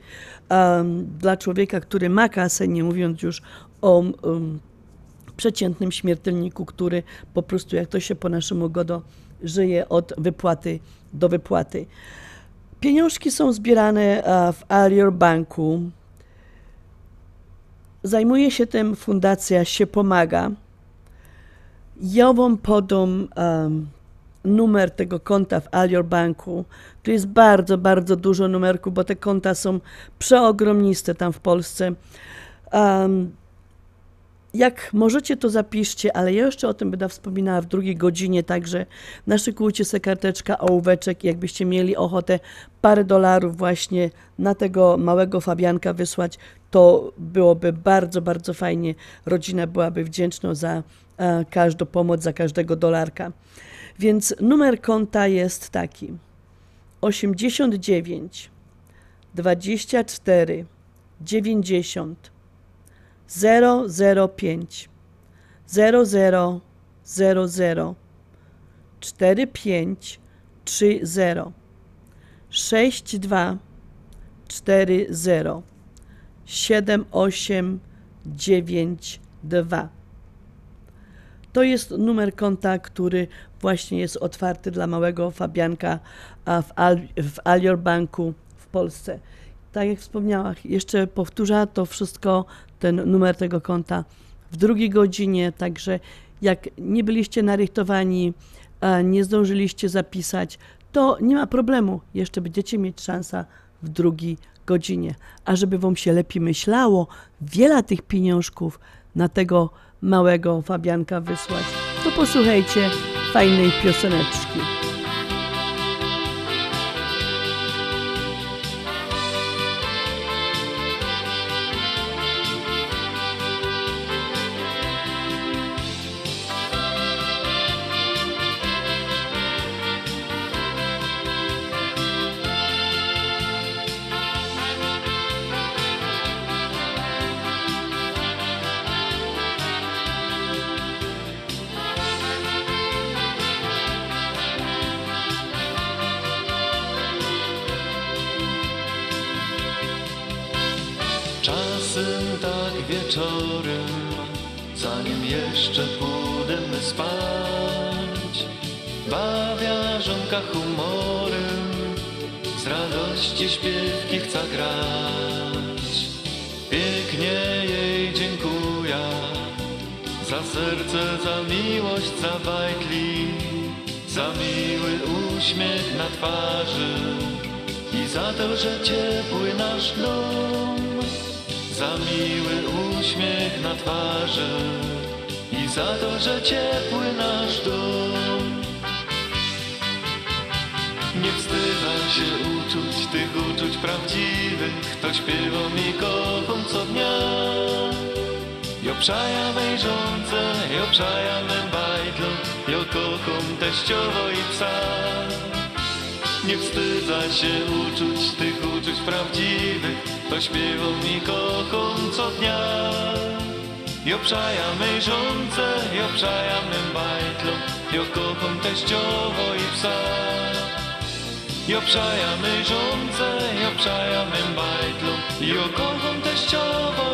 Um, dla człowieka, który ma kasę, nie mówiąc już o um, przeciętnym śmiertelniku, który po prostu, jak to się po naszemu godo, żyje od wypłaty do wypłaty. Pieniążki są zbierane e, w Alior Banku. Zajmuje się tym Fundacja Się Pomaga. Ja wam podam um, numer tego konta w Alior Banku. Tu jest bardzo, bardzo dużo numerków, bo te konta są przeogromniste tam w Polsce. Um, jak możecie, to zapiszcie, ale ja jeszcze o tym będę wspominała w drugiej godzinie, także naszykujcie sobie karteczka, ołóweczek jakbyście mieli ochotę parę dolarów właśnie na tego małego Fabianka wysłać, to byłoby bardzo, bardzo fajnie. Rodzina byłaby wdzięczna za e, każdą pomoc, za każdego dolarka. Więc numer konta jest taki 89 24 90 005 00 00 45 30 62 40 7892 to jest numer konta, który właśnie jest otwarty dla małego Fabianka w, Al w Alior Banku w Polsce. Tak jak wspomniałam, jeszcze powtórzę to wszystko, ten numer tego konta w drugiej godzinie, także jak nie byliście narychtowani, nie zdążyliście zapisać, to nie ma problemu, jeszcze będziecie mieć szansę w drugiej godzinie. A żeby wam się lepiej myślało, wiele tych pieniążków na tego małego Fabianka wysłać, to posłuchajcie fajnej pioseneczki. Teściowo i psa. Nie wstydzę się uczuć tych uczuć prawdziwych, to śpiewał mi kocham co dnia. Jo przaja mej żonce, jo przaja mym bajtlu, jo kocham teściowo i psa. Jo przaja mej żonce, jo przaja mym bajtlu, jo kocham teściowo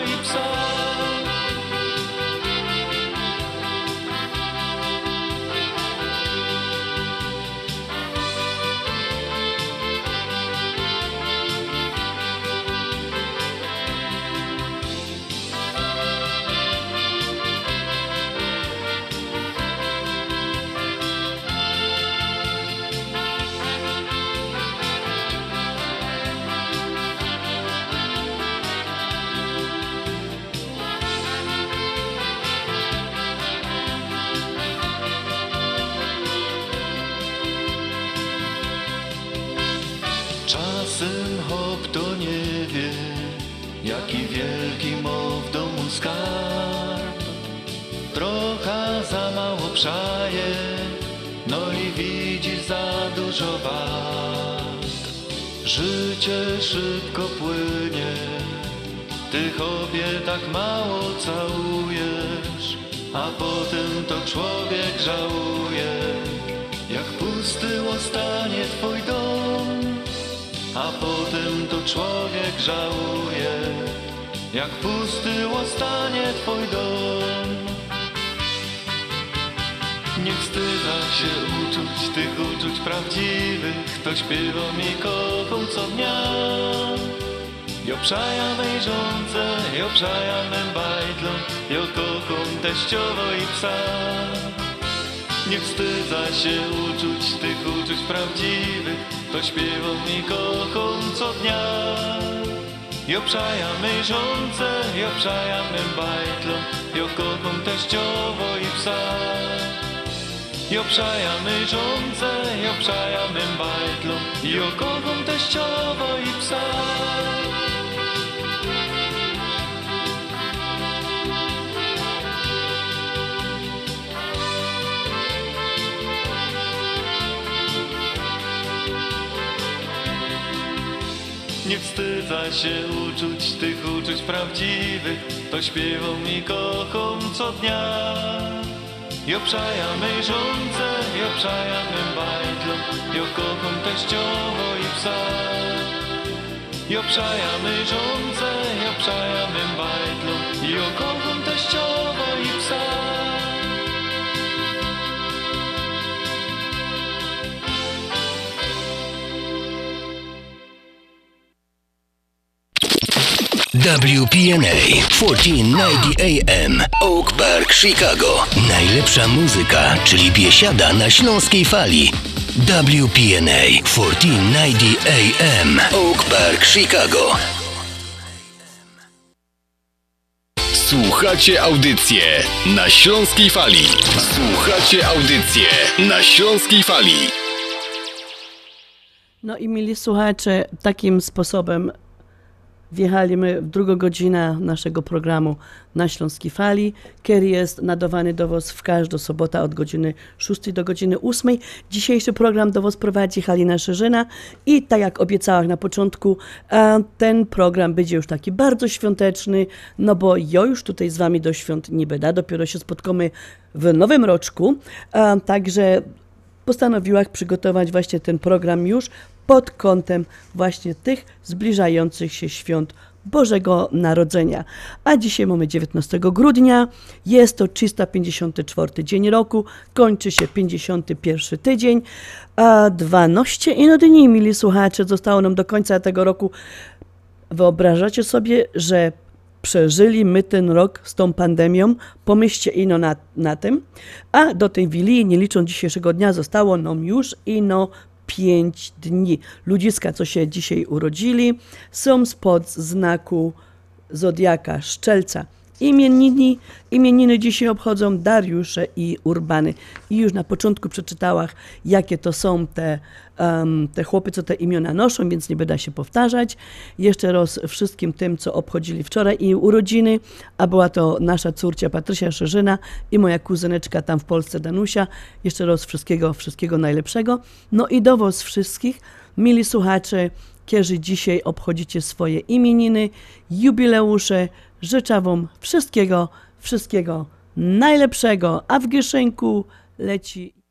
wart. Życie szybko płynie, ty chopie tak mało całujesz, a potem to człowiek żałuje, jak pusty ostanie twój dom. A potem to człowiek żałuje, jak pusty ostanie twój dom. Wstydza się uczuć tych uczuć prawdziwych. To śpiewa mi kocham co dnia. Jo przaja wejrzące, jo przaja mym bajdlą Jo kocham teściowo i psa. Nie wstydza się uczuć tych uczuć prawdziwych. To śpiewa mi kocham co dnia. Jo przaja mężące, jo przaja mym bajdlą Jo kocham teściowo i psa Przaja mężące, jo przaja mym bajdlą Jo kocham teściowo i psa. Nie wstydza się uczuć tych uczuć prawdziwych To śpiewał mi kocham co dnia Jo przaja mężące, jo przaja mym bajdlom Jo kocham teściowo i psa. Jo przaja mężące, jo przaja mym bajdlom WPNA 1490 AM Oak Park, Chicago. Najlepsza muzyka, czyli biesiada na śląskiej fali. WPNA 1490 AM Oak Park, Chicago. Słuchacie audycję na Śląskiej Fali. Słuchacie audycję na Śląskiej Fali. No i mili słuchacze, takim sposobem wjechaliśmy w drugą godzinę naszego programu na Śląskiej Fali, który jest nadawany do Was w każdą sobotę od godziny 6 do godziny 8. Dzisiejszy program do Was prowadzi Halina Szerzyna i tak jak obiecałam na początku, e, ten program będzie już taki bardzo świąteczny, no bo ja już tutaj z Wami do świąt nie będę, dopiero się spotkamy w nowym roczku, e, także postanowiłam przygotować właśnie ten program już pod kątem właśnie tych zbliżających się świąt Bożego Narodzenia. A dzisiaj mamy 19 grudnia, jest to 354 dzień roku, kończy się 51 tydzień, a 12 ino dni, mili słuchacze, zostało nam do końca tego roku. Wyobrażacie sobie, że przeżyli my ten rok z tą pandemią, pomyślcie ino na, na tym, a do tej wili, nie licząc dzisiejszego dnia, zostało nam już ino pięć dni. Ludziska, co się dzisiaj urodzili, są spod znaku Zodiaka Szczelca. Imieniny, imieniny dzisiaj obchodzą Dariusze i Urbany. I już na początku przeczytałam, jakie to są te, um, te chłopy, co te imiona noszą, więc nie będę się powtarzać. Jeszcze raz wszystkim tym, co obchodzili wczoraj i urodziny, a była to nasza córcia Patrysia Szerzyna i moja kuzyneczka tam w Polsce Danusia. Jeszcze raz wszystkiego, wszystkiego najlepszego. No i do was wszystkich, mili słuchacze, którzy dzisiaj obchodzicie swoje imieniny, jubileusze, życzę Wam wszystkiego, wszystkiego najlepszego, a w Gieszenku leci.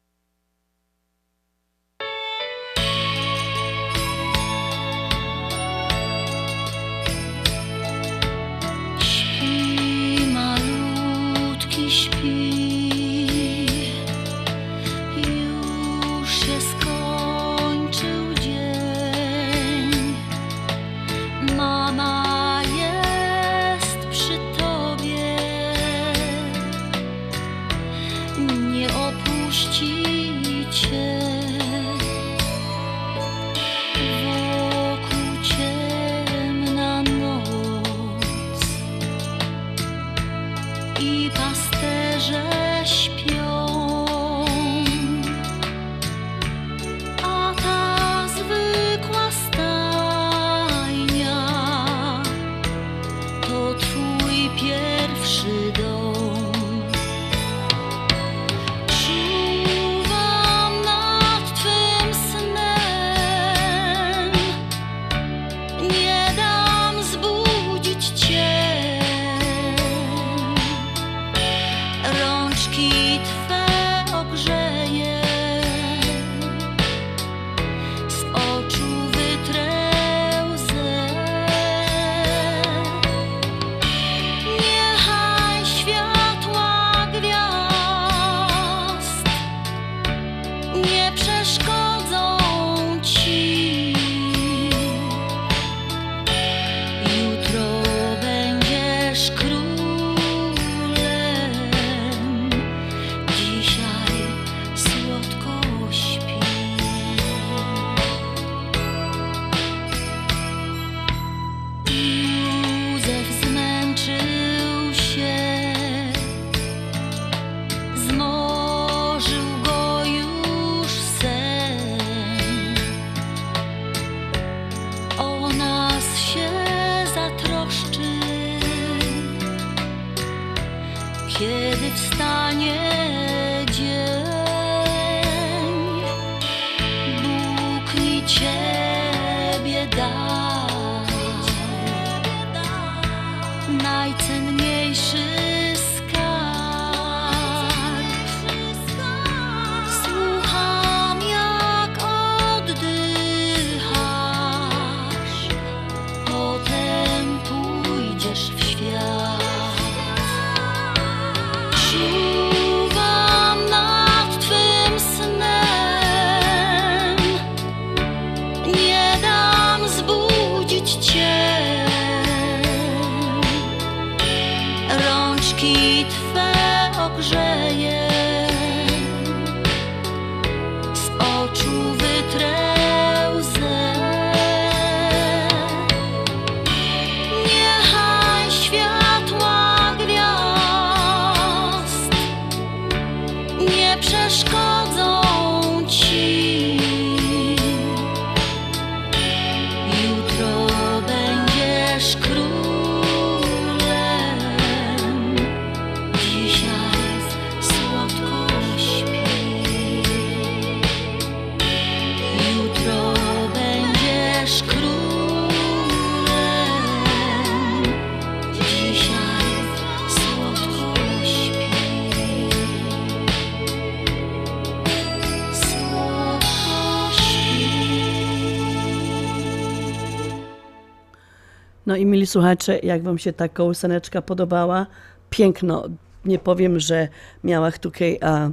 Mili słuchacze, jak wam się ta kołysaneczka podobała? Piękno. Nie powiem, że miała tutaj, a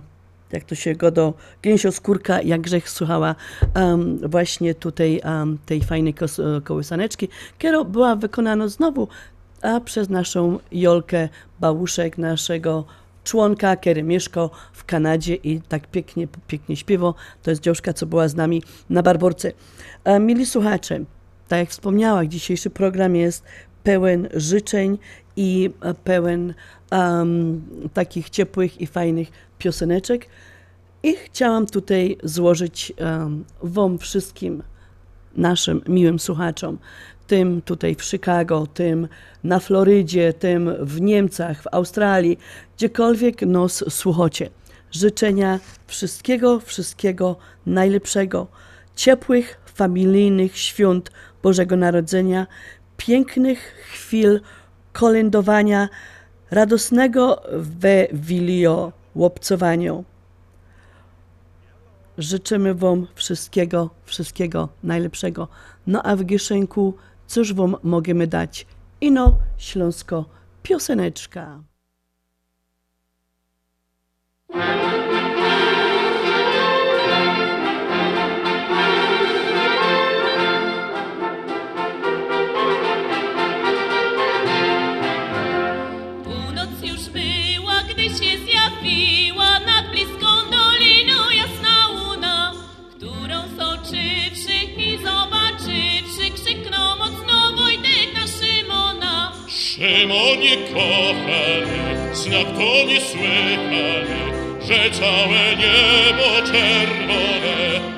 jak to się go do gęsioskórka, jak słuchała um, właśnie tutaj um, tej fajnej kos, kołysaneczki, która była wykonana znowu a przez naszą Jolkę Bałuszek, naszego członka, który mieszkał w Kanadzie i tak pięknie, pięknie śpiewał. To jest dziewczynka, co była z nami na Barborce. E, mili słuchacze, tak jak wspomniałam, dzisiejszy program jest pełen życzeń i e, pełen um, takich ciepłych i fajnych pioseneczek. I chciałam tutaj złożyć um, Wam wszystkim, naszym miłym słuchaczom, tym tutaj w Chicago, tym na Florydzie, tym w Niemcach, w Australii, gdziekolwiek nos słuchacie. Życzenia wszystkiego, wszystkiego najlepszego, ciepłych, familijnych świąt Bożego Narodzenia, pięknych chwil kolędowania, radosnego we wilio łopcowaniu. Życzymy Wam wszystkiego, wszystkiego najlepszego. No a w Gieszenku cóż Wam możemy dać? Ino Śląsko pioseneczka. Szymonie kochany, znak to niesłychany, że całe niebo czerwone.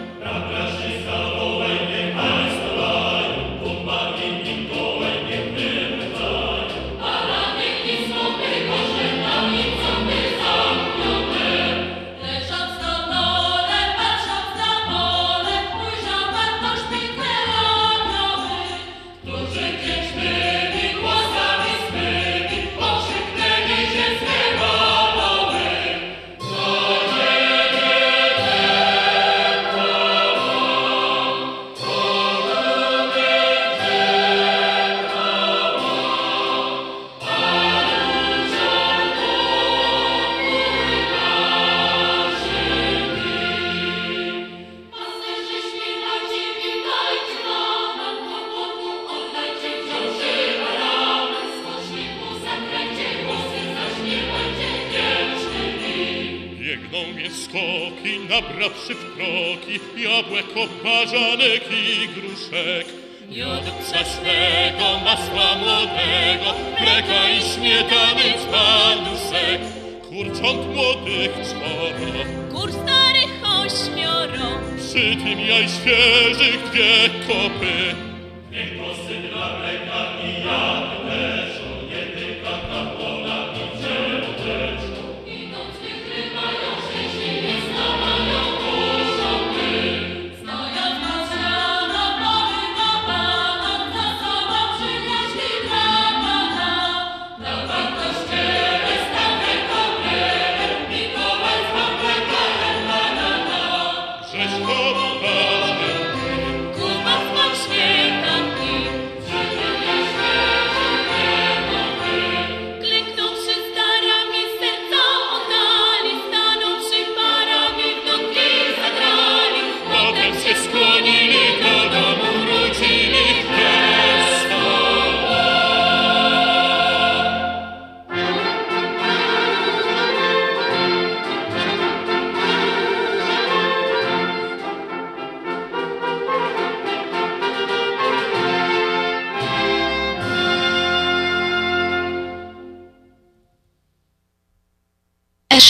Skoki, nabrawszy w kroki, jabłek, obwarzanek i gruszek. Miodu kwaśnego, masła młodego, mleka i śmietany dzbanusek. Kurcząt młodych czworo, Kur starych ośmioro, przy tym jaj świeżych dwie kopy.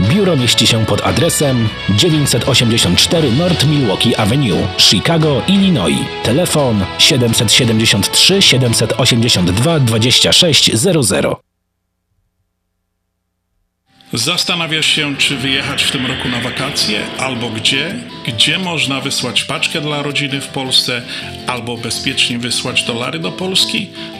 Biuro mieści się pod adresem 984 North Milwaukee Avenue, Chicago, Illinois. Telefon 773 782 2600. Zastanawiasz się, czy wyjechać w tym roku na wakacje, albo gdzie? Gdzie można wysłać paczkę dla rodziny w Polsce, albo bezpiecznie wysłać dolary do Polski?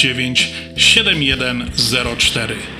7104.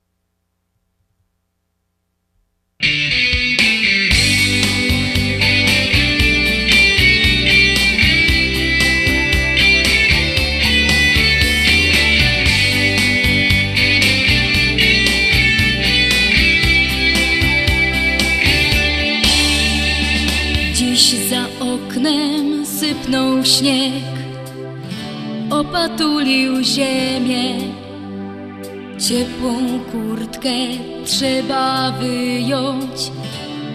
Dziś za oknem sypnął śnieg, opatulił ziemię. Ciepłą kurtkę trzeba wyjąć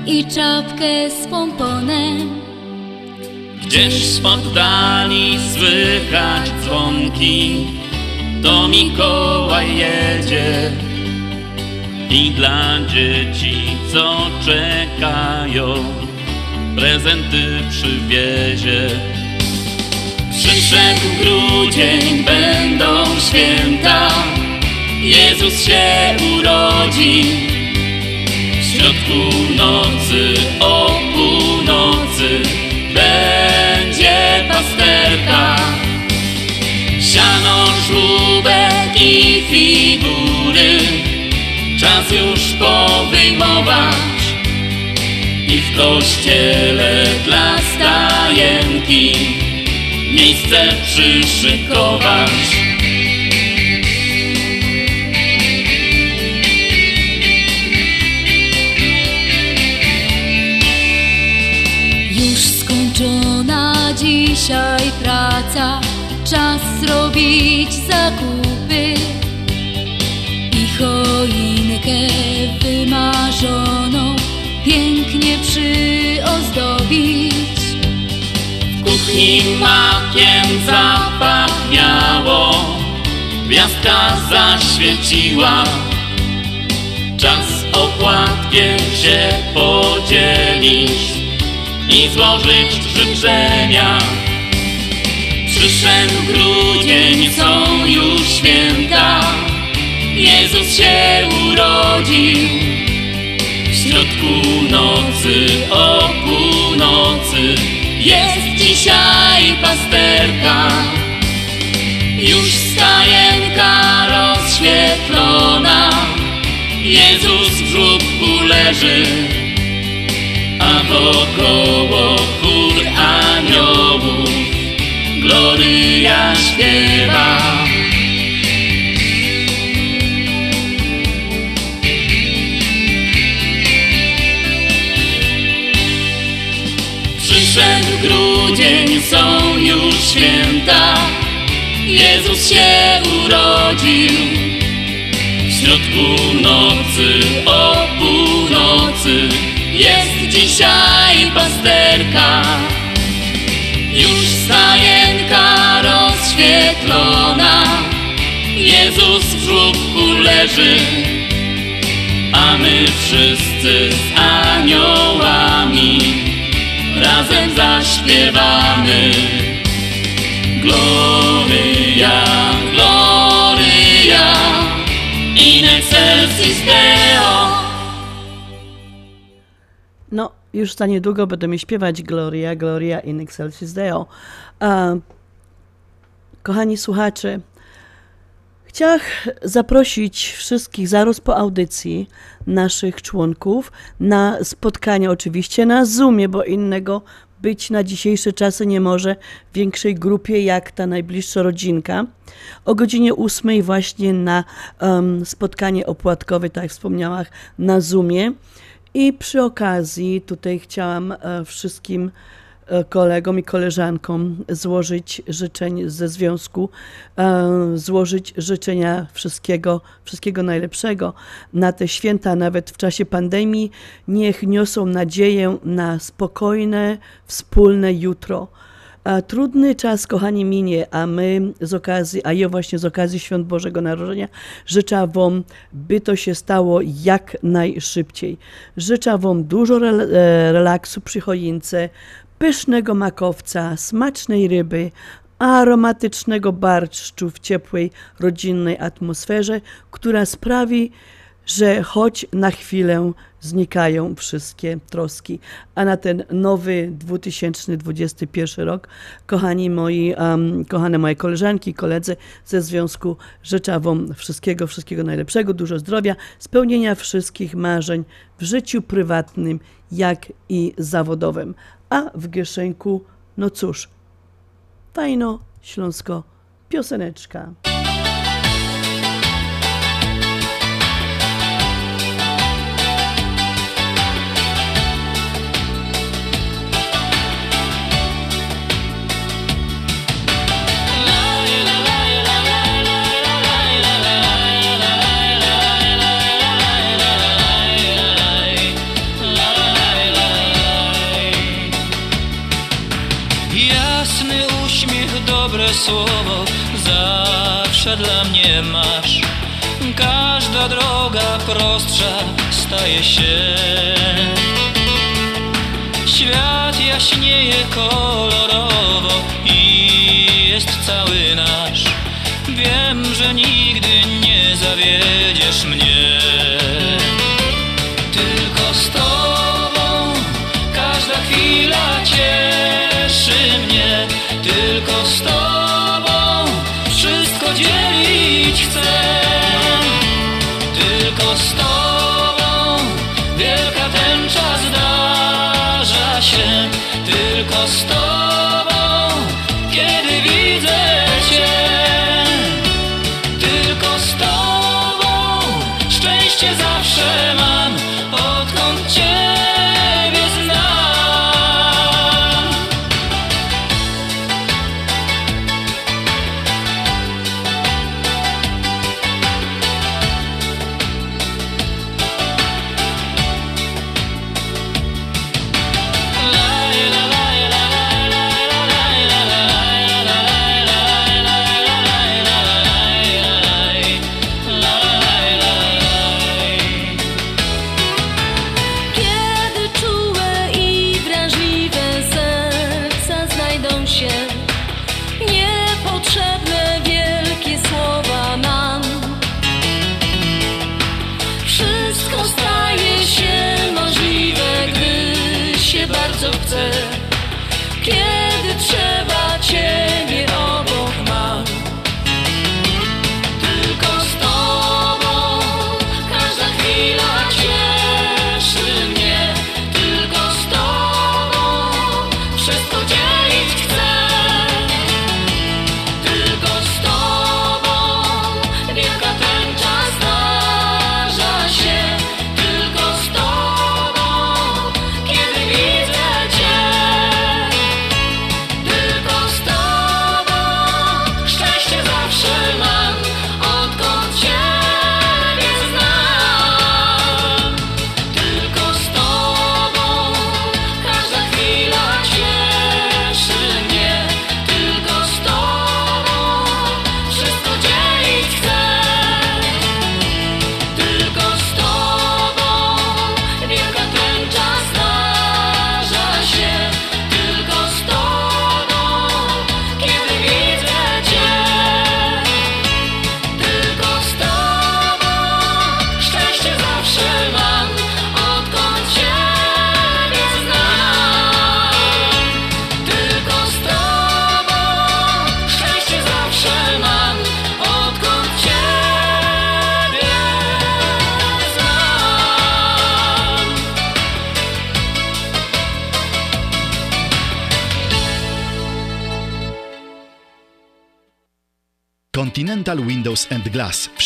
i czapkę z pomponem. Gdzieś z oddali słychać dzwonki, to Mikołaj jedzie i dla dzieci, co czekają, prezenty przywiezie. Przyszedł grudzień, będą święta, Jezus się urodzi. W środku nocy, o północy, będzie pasterka. Siano, żłóbek i figury, czas już powyjmować. I w kościele dla stajenki miejsce przyszykować. Skończona dzisiaj praca, czas zrobić zakupy i choinkę wymarzoną pięknie przyozdobić. W kuchni makiem zapachniało, gwiazdka zaświeciła. Czas opłatkiem się podzielić i złożyć życzenia. Przyszedł grudzień, są już święta, Jezus się urodził. W środku nocy, o północy jest dzisiaj pasterka. Już stajenka rozświetlona, Jezus w żłobku leży, wokoło chór aniołów Gloria śpiewa. Przyszedł grudzień, są już święta, Jezus się urodził. W środku nocy, o północy, jest dzisiaj pasterka. Już stajenka rozświetlona, Jezus w żłobku leży, a my wszyscy z aniołami razem zaśpiewamy. Gloria, już za niedługo będziemy śpiewać Gloria, Gloria in excelsis Deo. Kochani słuchacze, chciałam zaprosić wszystkich zaraz po audycji naszych członków na spotkanie oczywiście na Zoomie, bo innego być na dzisiejsze czasy nie może w większej grupie jak ta najbliższa rodzinka. O godzinie 8 właśnie na um, spotkanie opłatkowe, tak jak wspomniałam, na Zoomie. I przy okazji tutaj chciałam e, wszystkim e, kolegom i koleżankom złożyć życzeń ze związku, e, złożyć życzenia wszystkiego, wszystkiego najlepszego na te święta, nawet w czasie pandemii. Niech niosą nadzieję na spokojne, wspólne jutro. A trudny czas, kochani, minie, a my z okazji, a ja właśnie z okazji Świąt Bożego Narodzenia życzę Wam, by to się stało jak najszybciej. Życzę Wam dużo e, relaksu przy choince, pysznego makowca, smacznej ryby, aromatycznego barszczu w ciepłej, rodzinnej atmosferze, która sprawi, że choć na chwilę znikają wszystkie troski. A na ten nowy 2021 rok, kochani moi, um, kochane moje koleżanki, koledzy ze związku, życzę Wam wszystkiego, wszystkiego najlepszego, dużo zdrowia, spełnienia wszystkich marzeń w życiu prywatnym, jak i zawodowym. A w Gieszenku, no cóż, fajno, śląsko, pioseneczka. Słowo zawsze dla mnie masz. Każda droga prostsza staje się. Świat jaśnieje kolorowo i jest cały nasz. Wiem, że nigdy nie zawiedziesz mnie. Tęcza zdarza się. Tylko z Windows and Glass w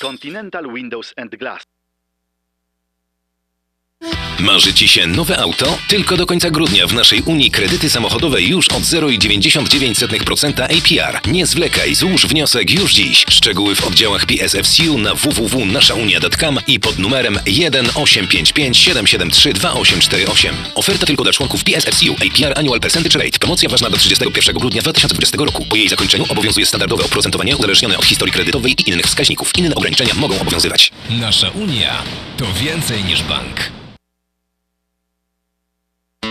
Continental Windows and Glass. Marzy Ci się nowe auto? Tylko do końca grudnia w naszej Unii kredyty samochodowe już od 0,99% APR. Nie zwlekaj, złóż wniosek już dziś. Szczegóły w oddziałach PSFCU na www.naszaunia.com i pod numerem 1 855 773 2848. Oferta tylko dla członków PSFCU APR Annual Percentage Rate. Promocja ważna do 31 grudnia 2020 roku. Po jej zakończeniu obowiązuje standardowe oprocentowanie uzależnione od historii kredytowej i innych wskaźników. Inne ograniczenia mogą obowiązywać. Nasza Unia to więcej niż bank.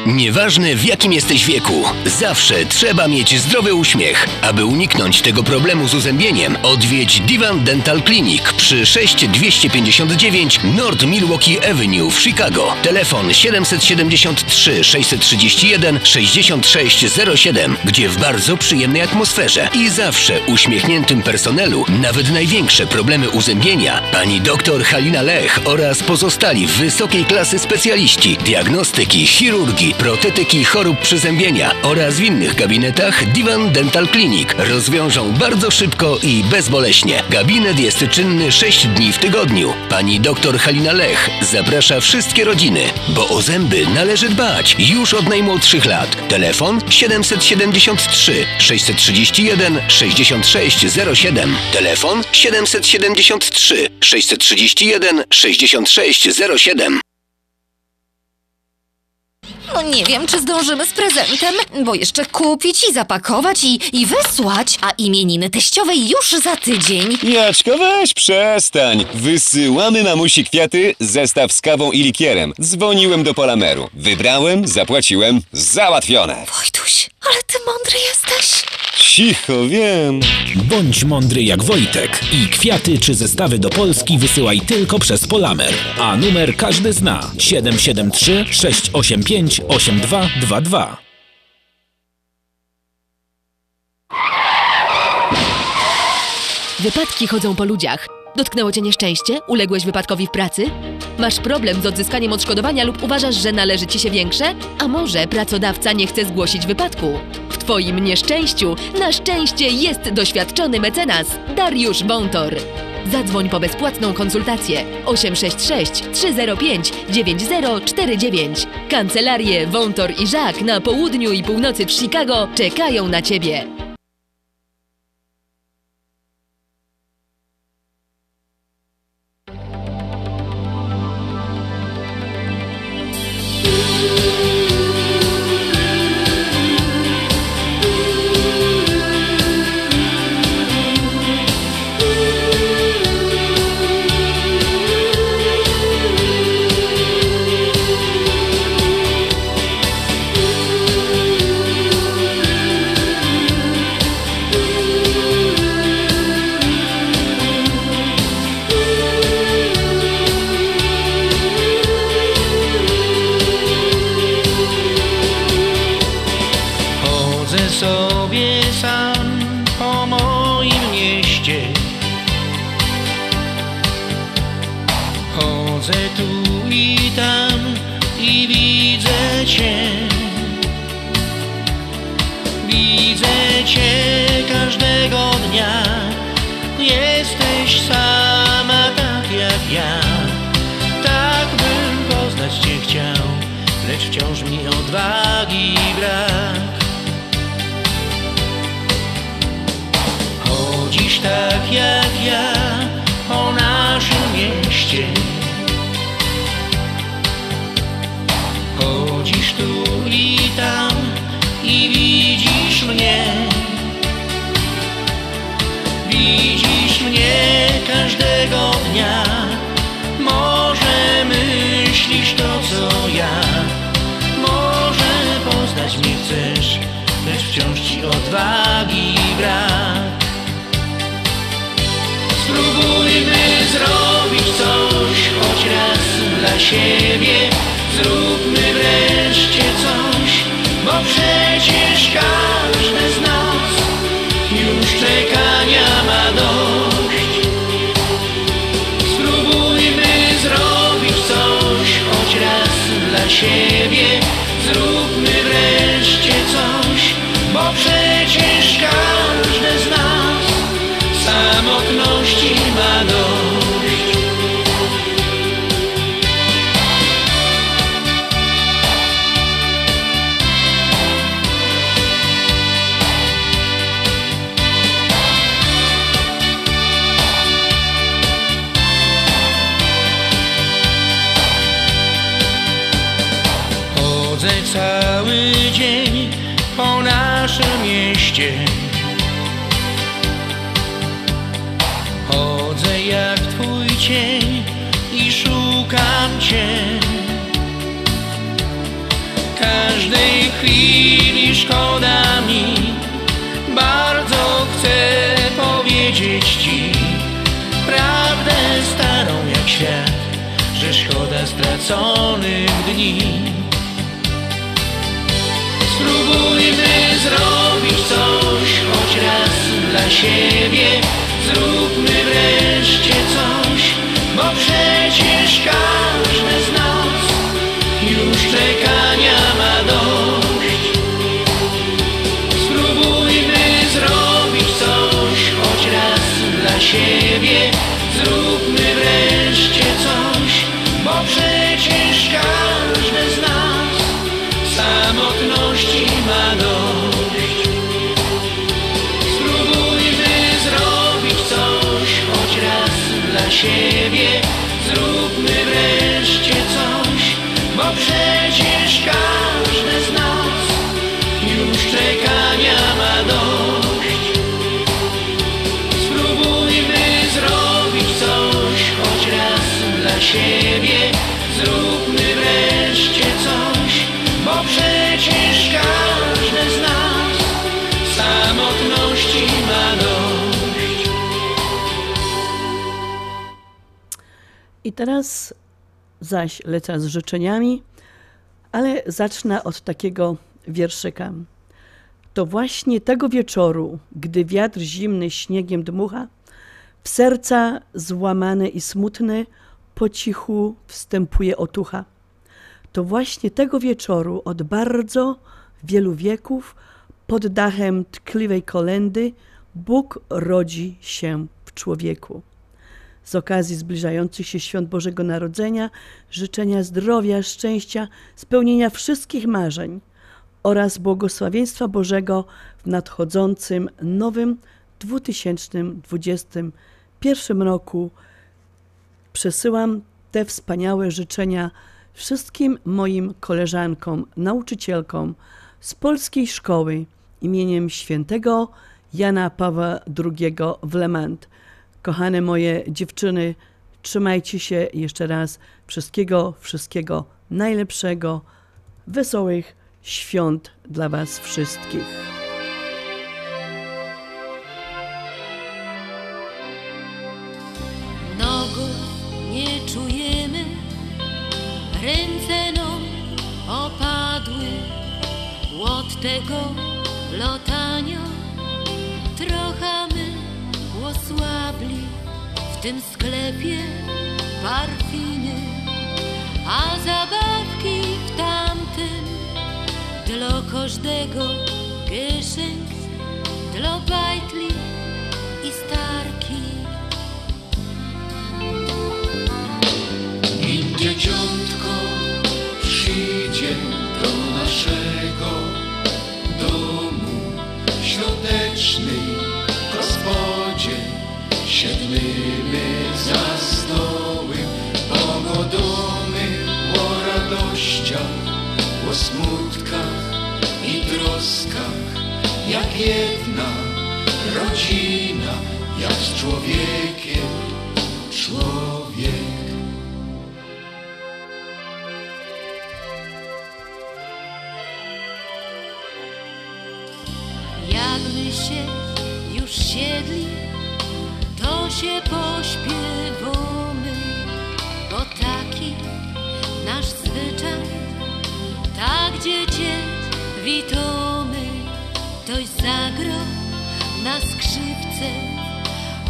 Nieważne w jakim jesteś wieku, zawsze trzeba mieć zdrowy uśmiech. Aby uniknąć tego problemu z uzębieniem, odwiedź Divan Dental Clinic przy 6259 North Milwaukee Avenue w Chicago. Telefon 773 631 6607, gdzie w bardzo przyjemnej atmosferze i zawsze uśmiechniętym personelu nawet największe problemy uzębienia pani dr Halina Lech oraz pozostali wysokiej klasy specjaliści diagnostyki, chirurgii, protetyki chorób przyzębienia oraz w innych gabinetach Divan Dental Clinic rozwiążą bardzo szybko i bezboleśnie. Gabinet jest czynny 6 dni w tygodniu. Pani dr Halina Lech zaprasza wszystkie rodziny, bo o zęby należy dbać już od najmłodszych lat. Telefon 773 631 6607. Telefon 773 631 6607. No nie wiem, czy zdążymy z prezentem, bo jeszcze kupić i zapakować i, i wysłać, a imieniny teściowej już za tydzień. Jaczko, weź przestań. Wysyłamy mamusi kwiaty, zestaw z kawą i likierem. Dzwoniłem do Polameru. Wybrałem, zapłaciłem, załatwione. Wojtuś, ale ty mądry jesteś. Cicho, wiem. Bądź mądry jak Wojtek i kwiaty czy zestawy do Polski wysyłaj tylko przez Polamer. A numer każdy zna 773 685 8222. Wypadki chodzą po ludziach. Dotknęło cię nieszczęście? Uległeś wypadkowi w pracy? Masz problem z odzyskaniem odszkodowania lub uważasz, że należy ci się większe? A może pracodawca nie chce zgłosić wypadku? W twoim nieszczęściu na szczęście jest doświadczony mecenas Dariusz Wątor. Zadzwoń po bezpłatną konsultację 866 305 9049. Kancelarie Wątor i Żak na południu i północy w Chicago czekają na ciebie. Wciąż mi odwagi brak. Chodzisz tak jak ja po naszym mieście. Chodzisz tu i tam i widzisz mnie. Widzisz mnie każdego dnia dla siebie. Zróbmy wreszcie coś, bo przecież każdy z nas już czekania ma dość. Spróbujmy zrobić coś choć raz dla siebie. Zróbmy wreszcie coś, bo przecież straconych dni. Spróbujmy zrobić coś choć raz dla siebie. Zróbmy wreszcie coś, bo przecież każdy teraz zaś lecę z życzeniami, ale zacznę od takiego wierszyka. To właśnie tego wieczoru, gdy wiatr zimny śniegiem dmucha, w serca złamane i smutne po cichu wstępuje otucha. To właśnie tego wieczoru od bardzo wielu wieków pod dachem tkliwej kolendy Bóg rodzi się w człowieku. Z okazji zbliżających się świąt Bożego Narodzenia życzenia zdrowia, szczęścia, spełnienia wszystkich marzeń oraz błogosławieństwa Bożego w nadchodzącym nowym 2021 roku przesyłam te wspaniałe życzenia wszystkim moim koleżankom, nauczycielkom z polskiej szkoły imieniem świętego Jana Pawła II w Le Mans. Kochane moje dziewczyny, trzymajcie się jeszcze raz. Wszystkiego, wszystkiego najlepszego. Wesołych świąt dla Was wszystkich. Tego lotania. Osłabli w tym sklepie parfiny, a zabawki w tamtym dla każdego kieszeń, dla bajtli jak jedna rodzina, jak z człowiekiem człowiek. Jakby się już siedli, to się pośpiewamy, bo taki nasz zwyczaj, tak dziecię witomy, ktoś zagrał na skrzypce,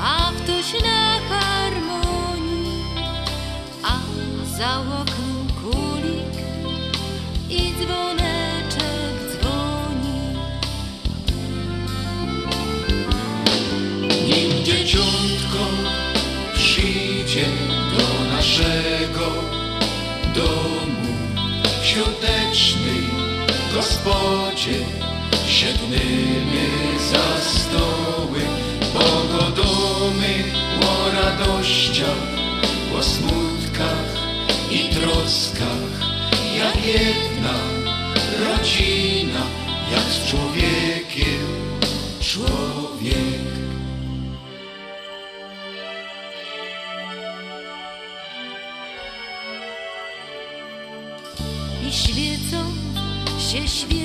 a ktoś na harmonii, a za oknem kulik i dzwoneczek dzwoni. Nim dzieciątko przyjdzie do naszego domu w świątecznej gospodzie, siednymy za stoły, pogodomy o radościach, o smutkach i troskach, jak jedna rodzina, jak z człowiekiem człowiek. i świecą się świeczki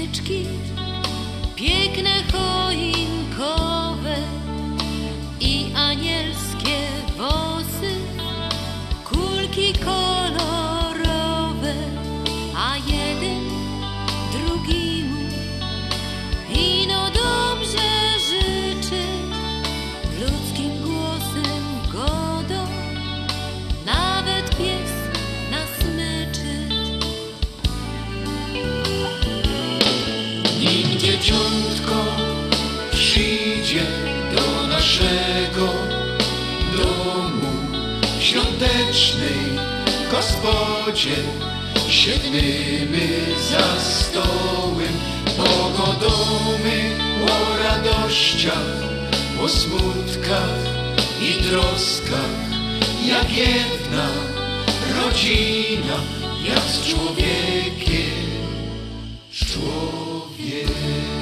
siednymy za stołem, pogodomy o radościach, o smutkach i troskach, jak jedna rodzina, jak z człowiekiem. Człowiek.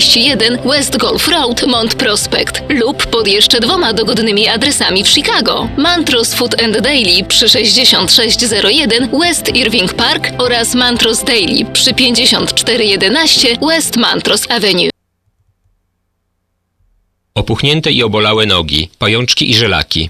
West Golf Road, Mont Prospect lub pod jeszcze dwoma dogodnymi adresami w Chicago. Mantros Food and Daily przy 6601 West Irving Park oraz Mantros Daily przy 5411 West Mantros Avenue. Opuchnięte i obolałe nogi, pajączki i żelaki,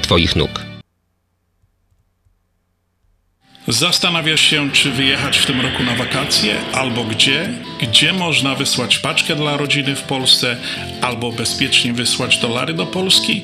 Twoich nóg. Zastanawiasz się, czy wyjechać w tym roku na wakacje, albo gdzie? Gdzie można wysłać paczkę dla rodziny w Polsce, albo bezpiecznie wysłać dolary do Polski?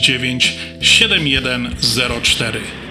7104.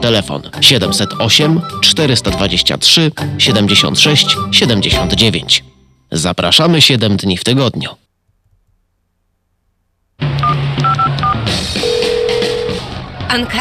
Telefon 708 423 76 79. Zapraszamy 7 dni w tygodniu. Anka,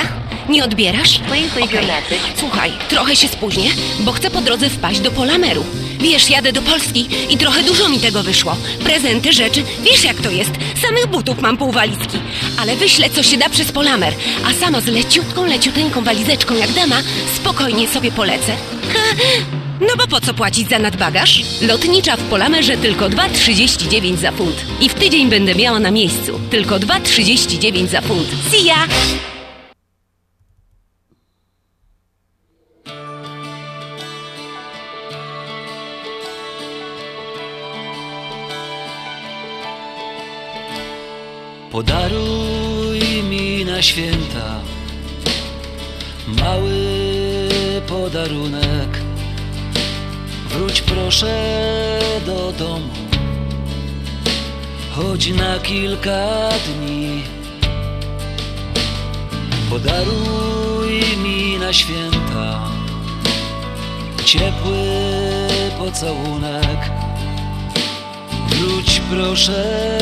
nie odbierasz? Okay. Słuchaj, trochę się spóźnię, bo chcę po drodze wpaść do Polameru. Wiesz, jadę do Polski i trochę dużo mi tego wyszło. Prezenty, rzeczy, wiesz jak to jest. Samych butów mam pół walizki. Ale wyślę, co się da przez Polamer. A sama z leciutką, leciuteńką walizeczką jak dama, spokojnie sobie polecę. No bo po co płacić za nadbagaż? Lotnicza w Polamerze tylko 2,39 za funt. I w tydzień będę miała na miejscu. Tylko 2,39 za funt. See ya! Podaruj mi na święta mały podarunek. Wróć proszę do domu, choć na kilka dni. Podaruj mi na święta ciepły pocałunek. Wróć proszę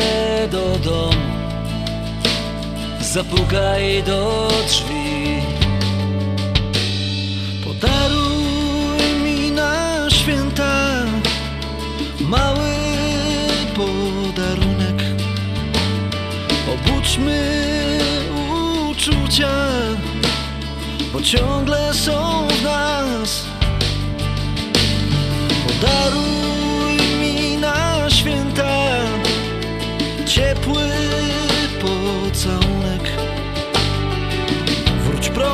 do domu. Zapukaj do drzwi Podaruj mi na święta mały podarunek. Obudźmy uczucia, bo ciągle są w nas. Podaruj mi na święta ciepły pocałunek.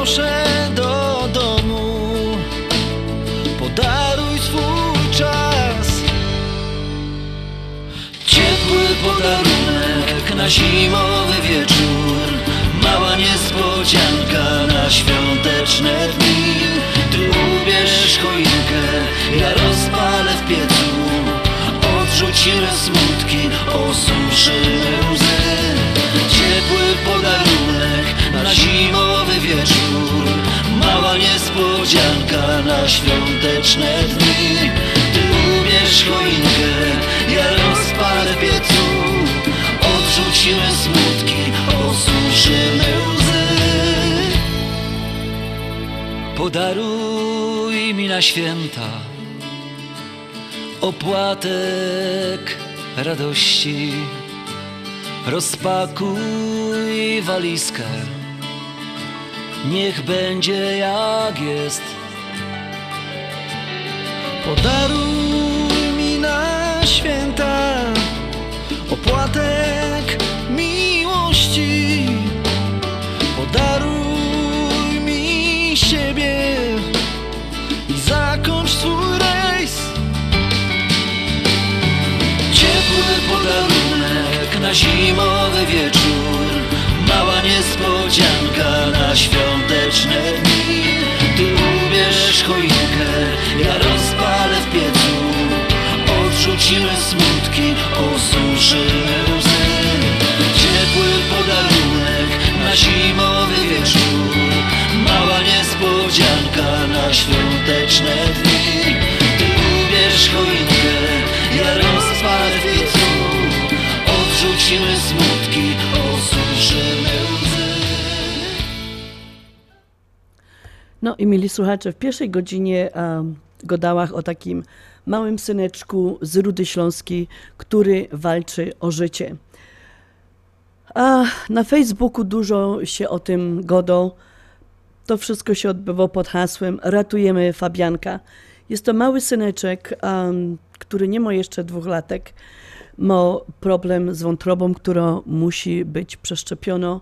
Proszę do domu, podaruj swój czas. Ciepły podarunek na zimowy wieczór. Mała niespodzianka na świąteczne dni. Ty ubierz choinkę, ja rozpalę w piecu. Odrzucimy smutki, osuszymy na świąteczne dni. Ty ubierz choinkę, ja rozpalę w piecu. Odrzucimy smutki, osuszymy łzy. Podaruj mi na święta Opłatek radości. Rozpakuj walizkę. Niech będzie jak jest Podaruj mi na święta opłatek miłości. Podaruj mi siebie i zakończ swój rejs. Ciepły podarunek na zimowy wieczór Mała niespodzianka na świąteczne dni Ty ubierz choinkę, osuszymy łzy. Ciepły podarunek na zimowy wieczór. Mała niespodzianka na świąteczne dni. Ty ubierz choinkę, ja rozpalę w piecu. Odrzucimy smutki, osuszymy łzy. No i mieli słuchacze, w pierwszej godzinie um, godałach o takim małym syneczku z Rudy Śląskiej, który walczy o życie. A na Facebooku dużo się o tym godą. To wszystko się odbywało pod hasłem Ratujemy Fabianka. Jest to mały syneczek, um, który nie ma jeszcze dwóch latek. Ma problem z wątrobą, która musi być przeszczepiono,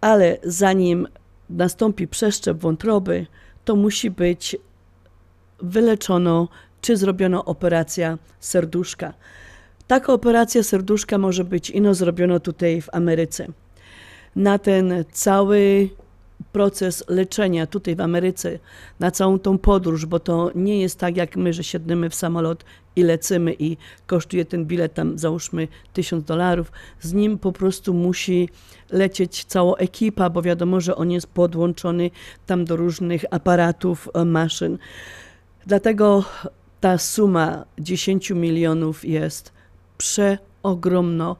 ale zanim nastąpi przeszczep wątroby, to musi być wyleczono czy zrobiono operacja serduszka. Taka operacja serduszka może być ino zrobiona tutaj w Ameryce. Na ten cały proces leczenia tutaj w Ameryce, na całą tą podróż, bo to nie jest tak jak my, że siedniemy w samolot i lecimy i kosztuje ten bilet tam załóżmy tysiąc dolarów. Z nim po prostu musi lecieć cała ekipa, bo wiadomo, że on jest podłączony tam do różnych aparatów, e, maszyn. Dlatego ta suma 10 milionów jest przeogromna.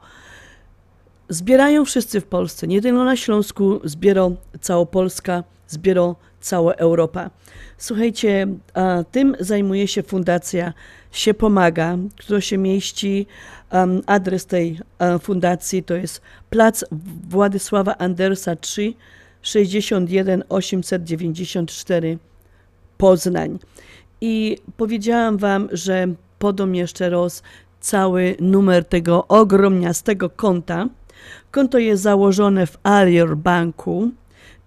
Zbierają wszyscy w Polsce, nie tylko na Śląsku, zbiera cała Polska, zbiera cała Europa. Słuchajcie, tym zajmuje się Fundacja Się Pomaga, która się mieści, adres tej e, fundacji to jest Plac Władysława Andersa 3, 61 894 Poznań. I powiedziałam Wam, że podam jeszcze raz cały numer tego ogromniastego konta. Konto jest założone w Alior Banku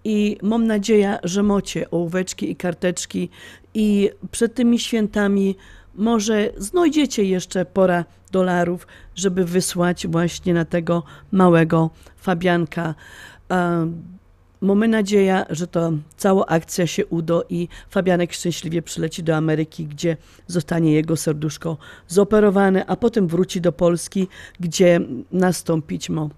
i mam nadzieję, że macie ołóweczki i karteczki i przed tymi świętami może znajdziecie jeszcze pora dolarów, żeby wysłać właśnie na tego małego Fabianka. Um, Mamy nadzieję, że to cała akcja się uda i Fabianek szczęśliwie przyleci do Ameryki, gdzie zostanie jego serduszko zoperowane, a potem wróci do Polski, gdzie nastąpić ma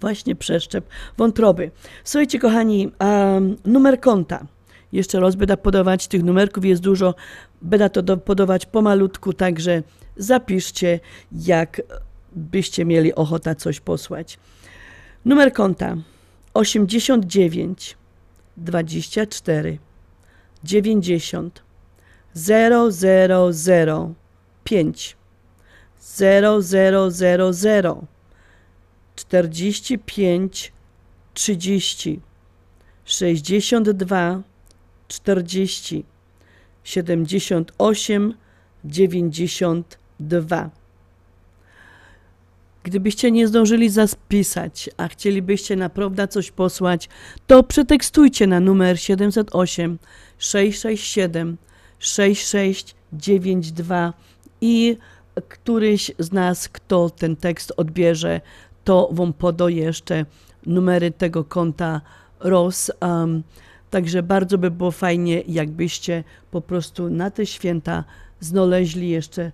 właśnie przeszczep wątroby. Słuchajcie, kochani, um, numer konta. Jeszcze raz będę podawać, tych numerków jest dużo, będę to do, podawać pomalutku, także zapiszcie, jak byście mieli ochotę coś posłać. Numer konta 89 24 90 0005 0000 45 30 62 40 78 92 Gdybyście nie zdążyli zapisać, a chcielibyście naprawdę coś posłać, to przetekstujcie na numer 708 667 6692 i któryś z nas, kto ten tekst odbierze, to wam poda jeszcze numery tego konta ROS. Um, także bardzo by było fajnie, jakbyście po prostu na te święta znaleźli jeszcze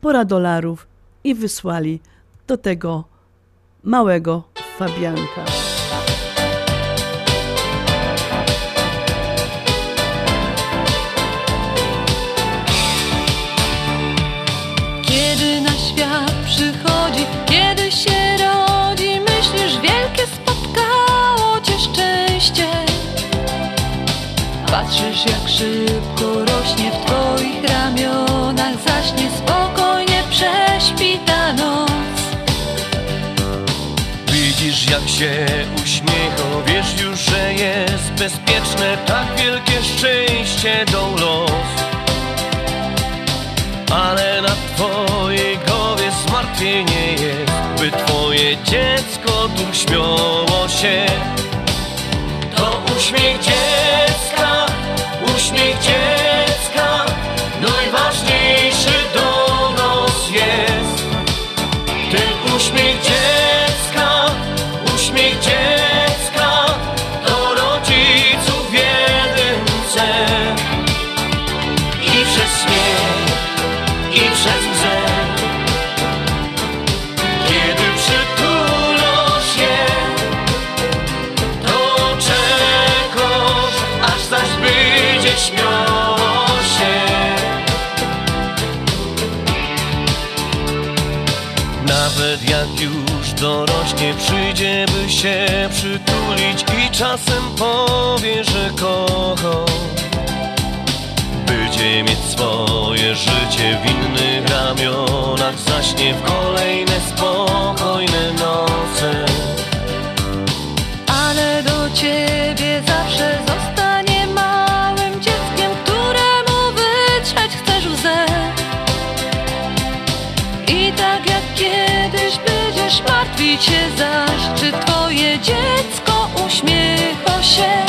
pora dolarów i wysłali do tego małego Fabianka. Kiedy na świat przychodzi, kiedy się rodzi, myślisz wielkie spotkało cię szczęście. Patrzysz jak szybko się uśmiecha, wiesz już, że jest bezpieczne Tak wielkie szczęście do los. Ale na twojej głowie zmartwienie jest By twoje dziecko tu śmiało się To uśmiech dziecka, dorośnie przyjdzie, by się przytulić I czasem powie, że kocha Będzie mieć swoje życie w innych ramionach Zaśnie w kolejne spokojne noce. Ale do ciebie zawsze zostanie się zaś, czy twoje dziecko uśmiecha się.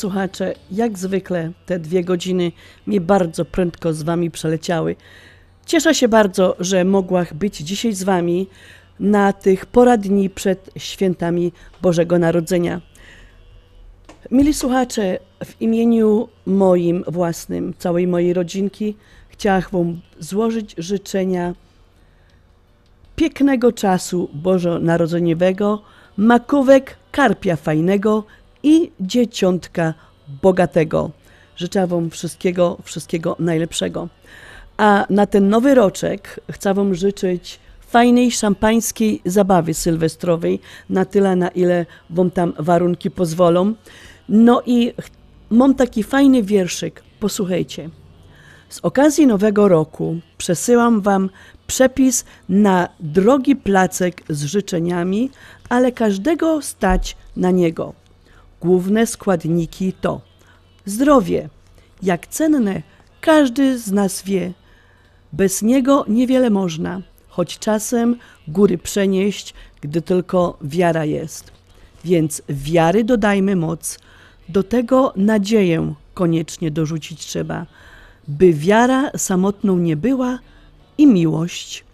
Słuchacze, jak zwykle te dwie godziny mi bardzo prędko z wami przeleciały. Cieszę się bardzo, że mogłam być dzisiaj z wami na tych poradni przed świętami Bożego Narodzenia. Mili słuchacze, w imieniu moim własnym, całej mojej rodzinki, chciałam wam złożyć życzenia pięknego czasu bożonarodzeniowego, makówek, karpia fajnego i dzieciątka bogatego. Życzę Wam wszystkiego, wszystkiego najlepszego. A na ten nowy roczek chcę Wam życzyć fajnej szampańskiej zabawy sylwestrowej, na tyle, na ile Wam tam warunki pozwolą. No i mam taki fajny wierszyk, posłuchajcie. Z okazji Nowego Roku przesyłam Wam przepis na drogi placek z życzeniami, ale każdego stać na niego. Główne składniki to zdrowie, jak cenne każdy z nas wie. Bez niego niewiele można, choć czasem góry przenieść, gdy tylko wiara jest. Więc wiary dodajmy moc, do tego nadzieję koniecznie dorzucić trzeba, by wiara samotną nie była i miłość.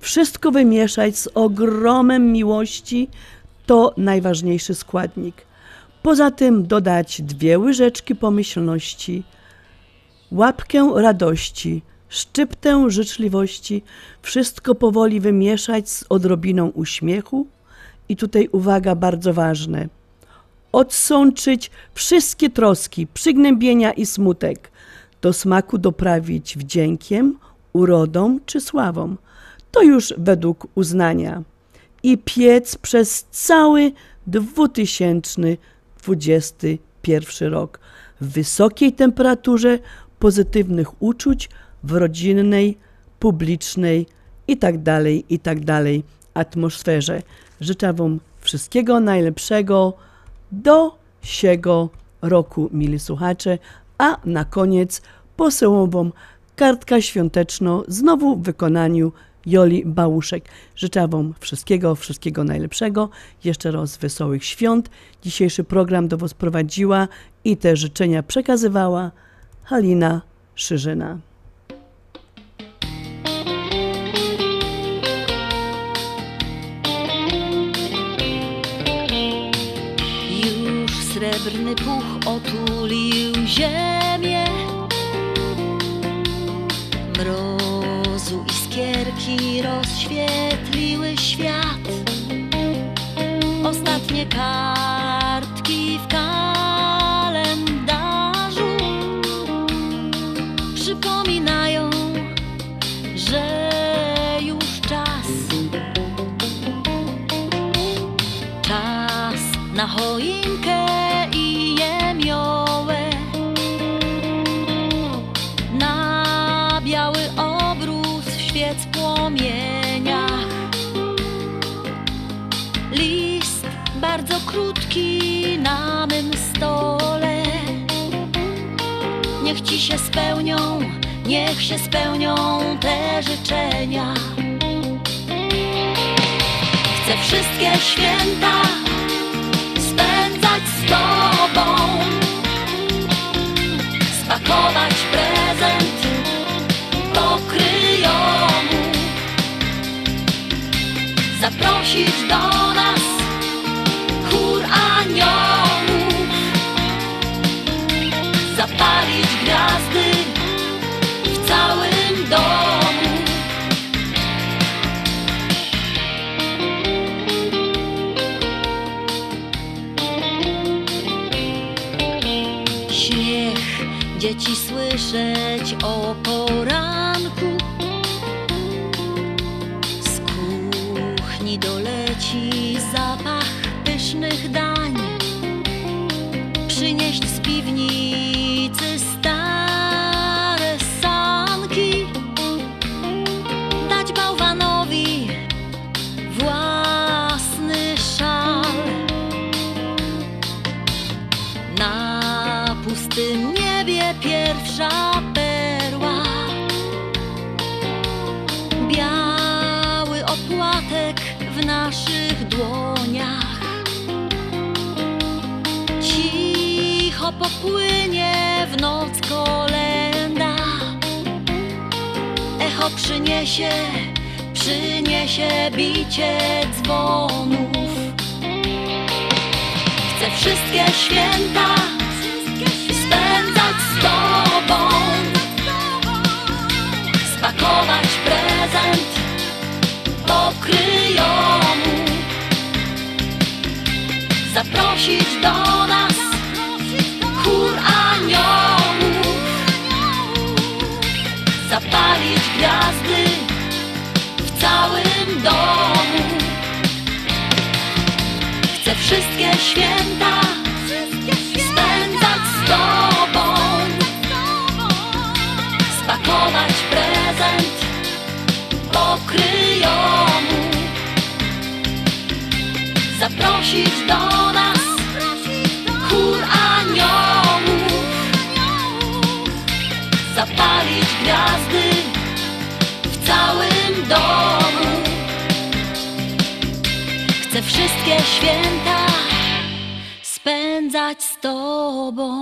Wszystko wymieszać z ogromem miłości to najważniejszy składnik. Poza tym dodać dwie łyżeczki pomyślności, łapkę radości, szczyptę życzliwości, wszystko powoli wymieszać z odrobiną uśmiechu i tutaj uwaga bardzo ważne. Odsączyć wszystkie troski, przygnębienia i smutek, do smaku doprawić wdziękiem, urodą czy sławą. To już według uznania. I piec przez cały 2021 rok. W wysokiej temperaturze pozytywnych uczuć w rodzinnej, publicznej i tak dalej, i tak atmosferze. Życzę Wam wszystkiego najlepszego. Do siego roku, mili słuchacze, a na koniec posyłam Wam kartka świąteczną znowu w wykonaniu Joli Bałuszek. Życzę Wam wszystkiego, wszystkiego najlepszego. Jeszcze raz wesołych świąt. Dzisiejszy program do Was prowadziła i te życzenia przekazywała Halina Szyżyna. Już srebrny puch otulił ziemię Mrozu iskierki rozświetliły świat. Ostatnie kartki w kalendarzu Przypominają, że już czas. Czas na choinkę krótki na mym stole. Niech ci się spełnią, niech się spełnią te życzenia. Chcę wszystkie święta spędzać z tobą. Spakować prezent do kryjomu Zaprosić do słyszeć o poranku przyniesie, przyniesie bicie dzwonów. Chcę wszystkie święta spędzać z tobą. Spakować prezent kryjomu Zaprosić do nas domu Chcę wszystkie święta spędzać z tobą. Spakować prezent do kryjomu Zaprosić do nas Zapalić gwiazdy w całym domu wszystkie święta spędzać z Tobą.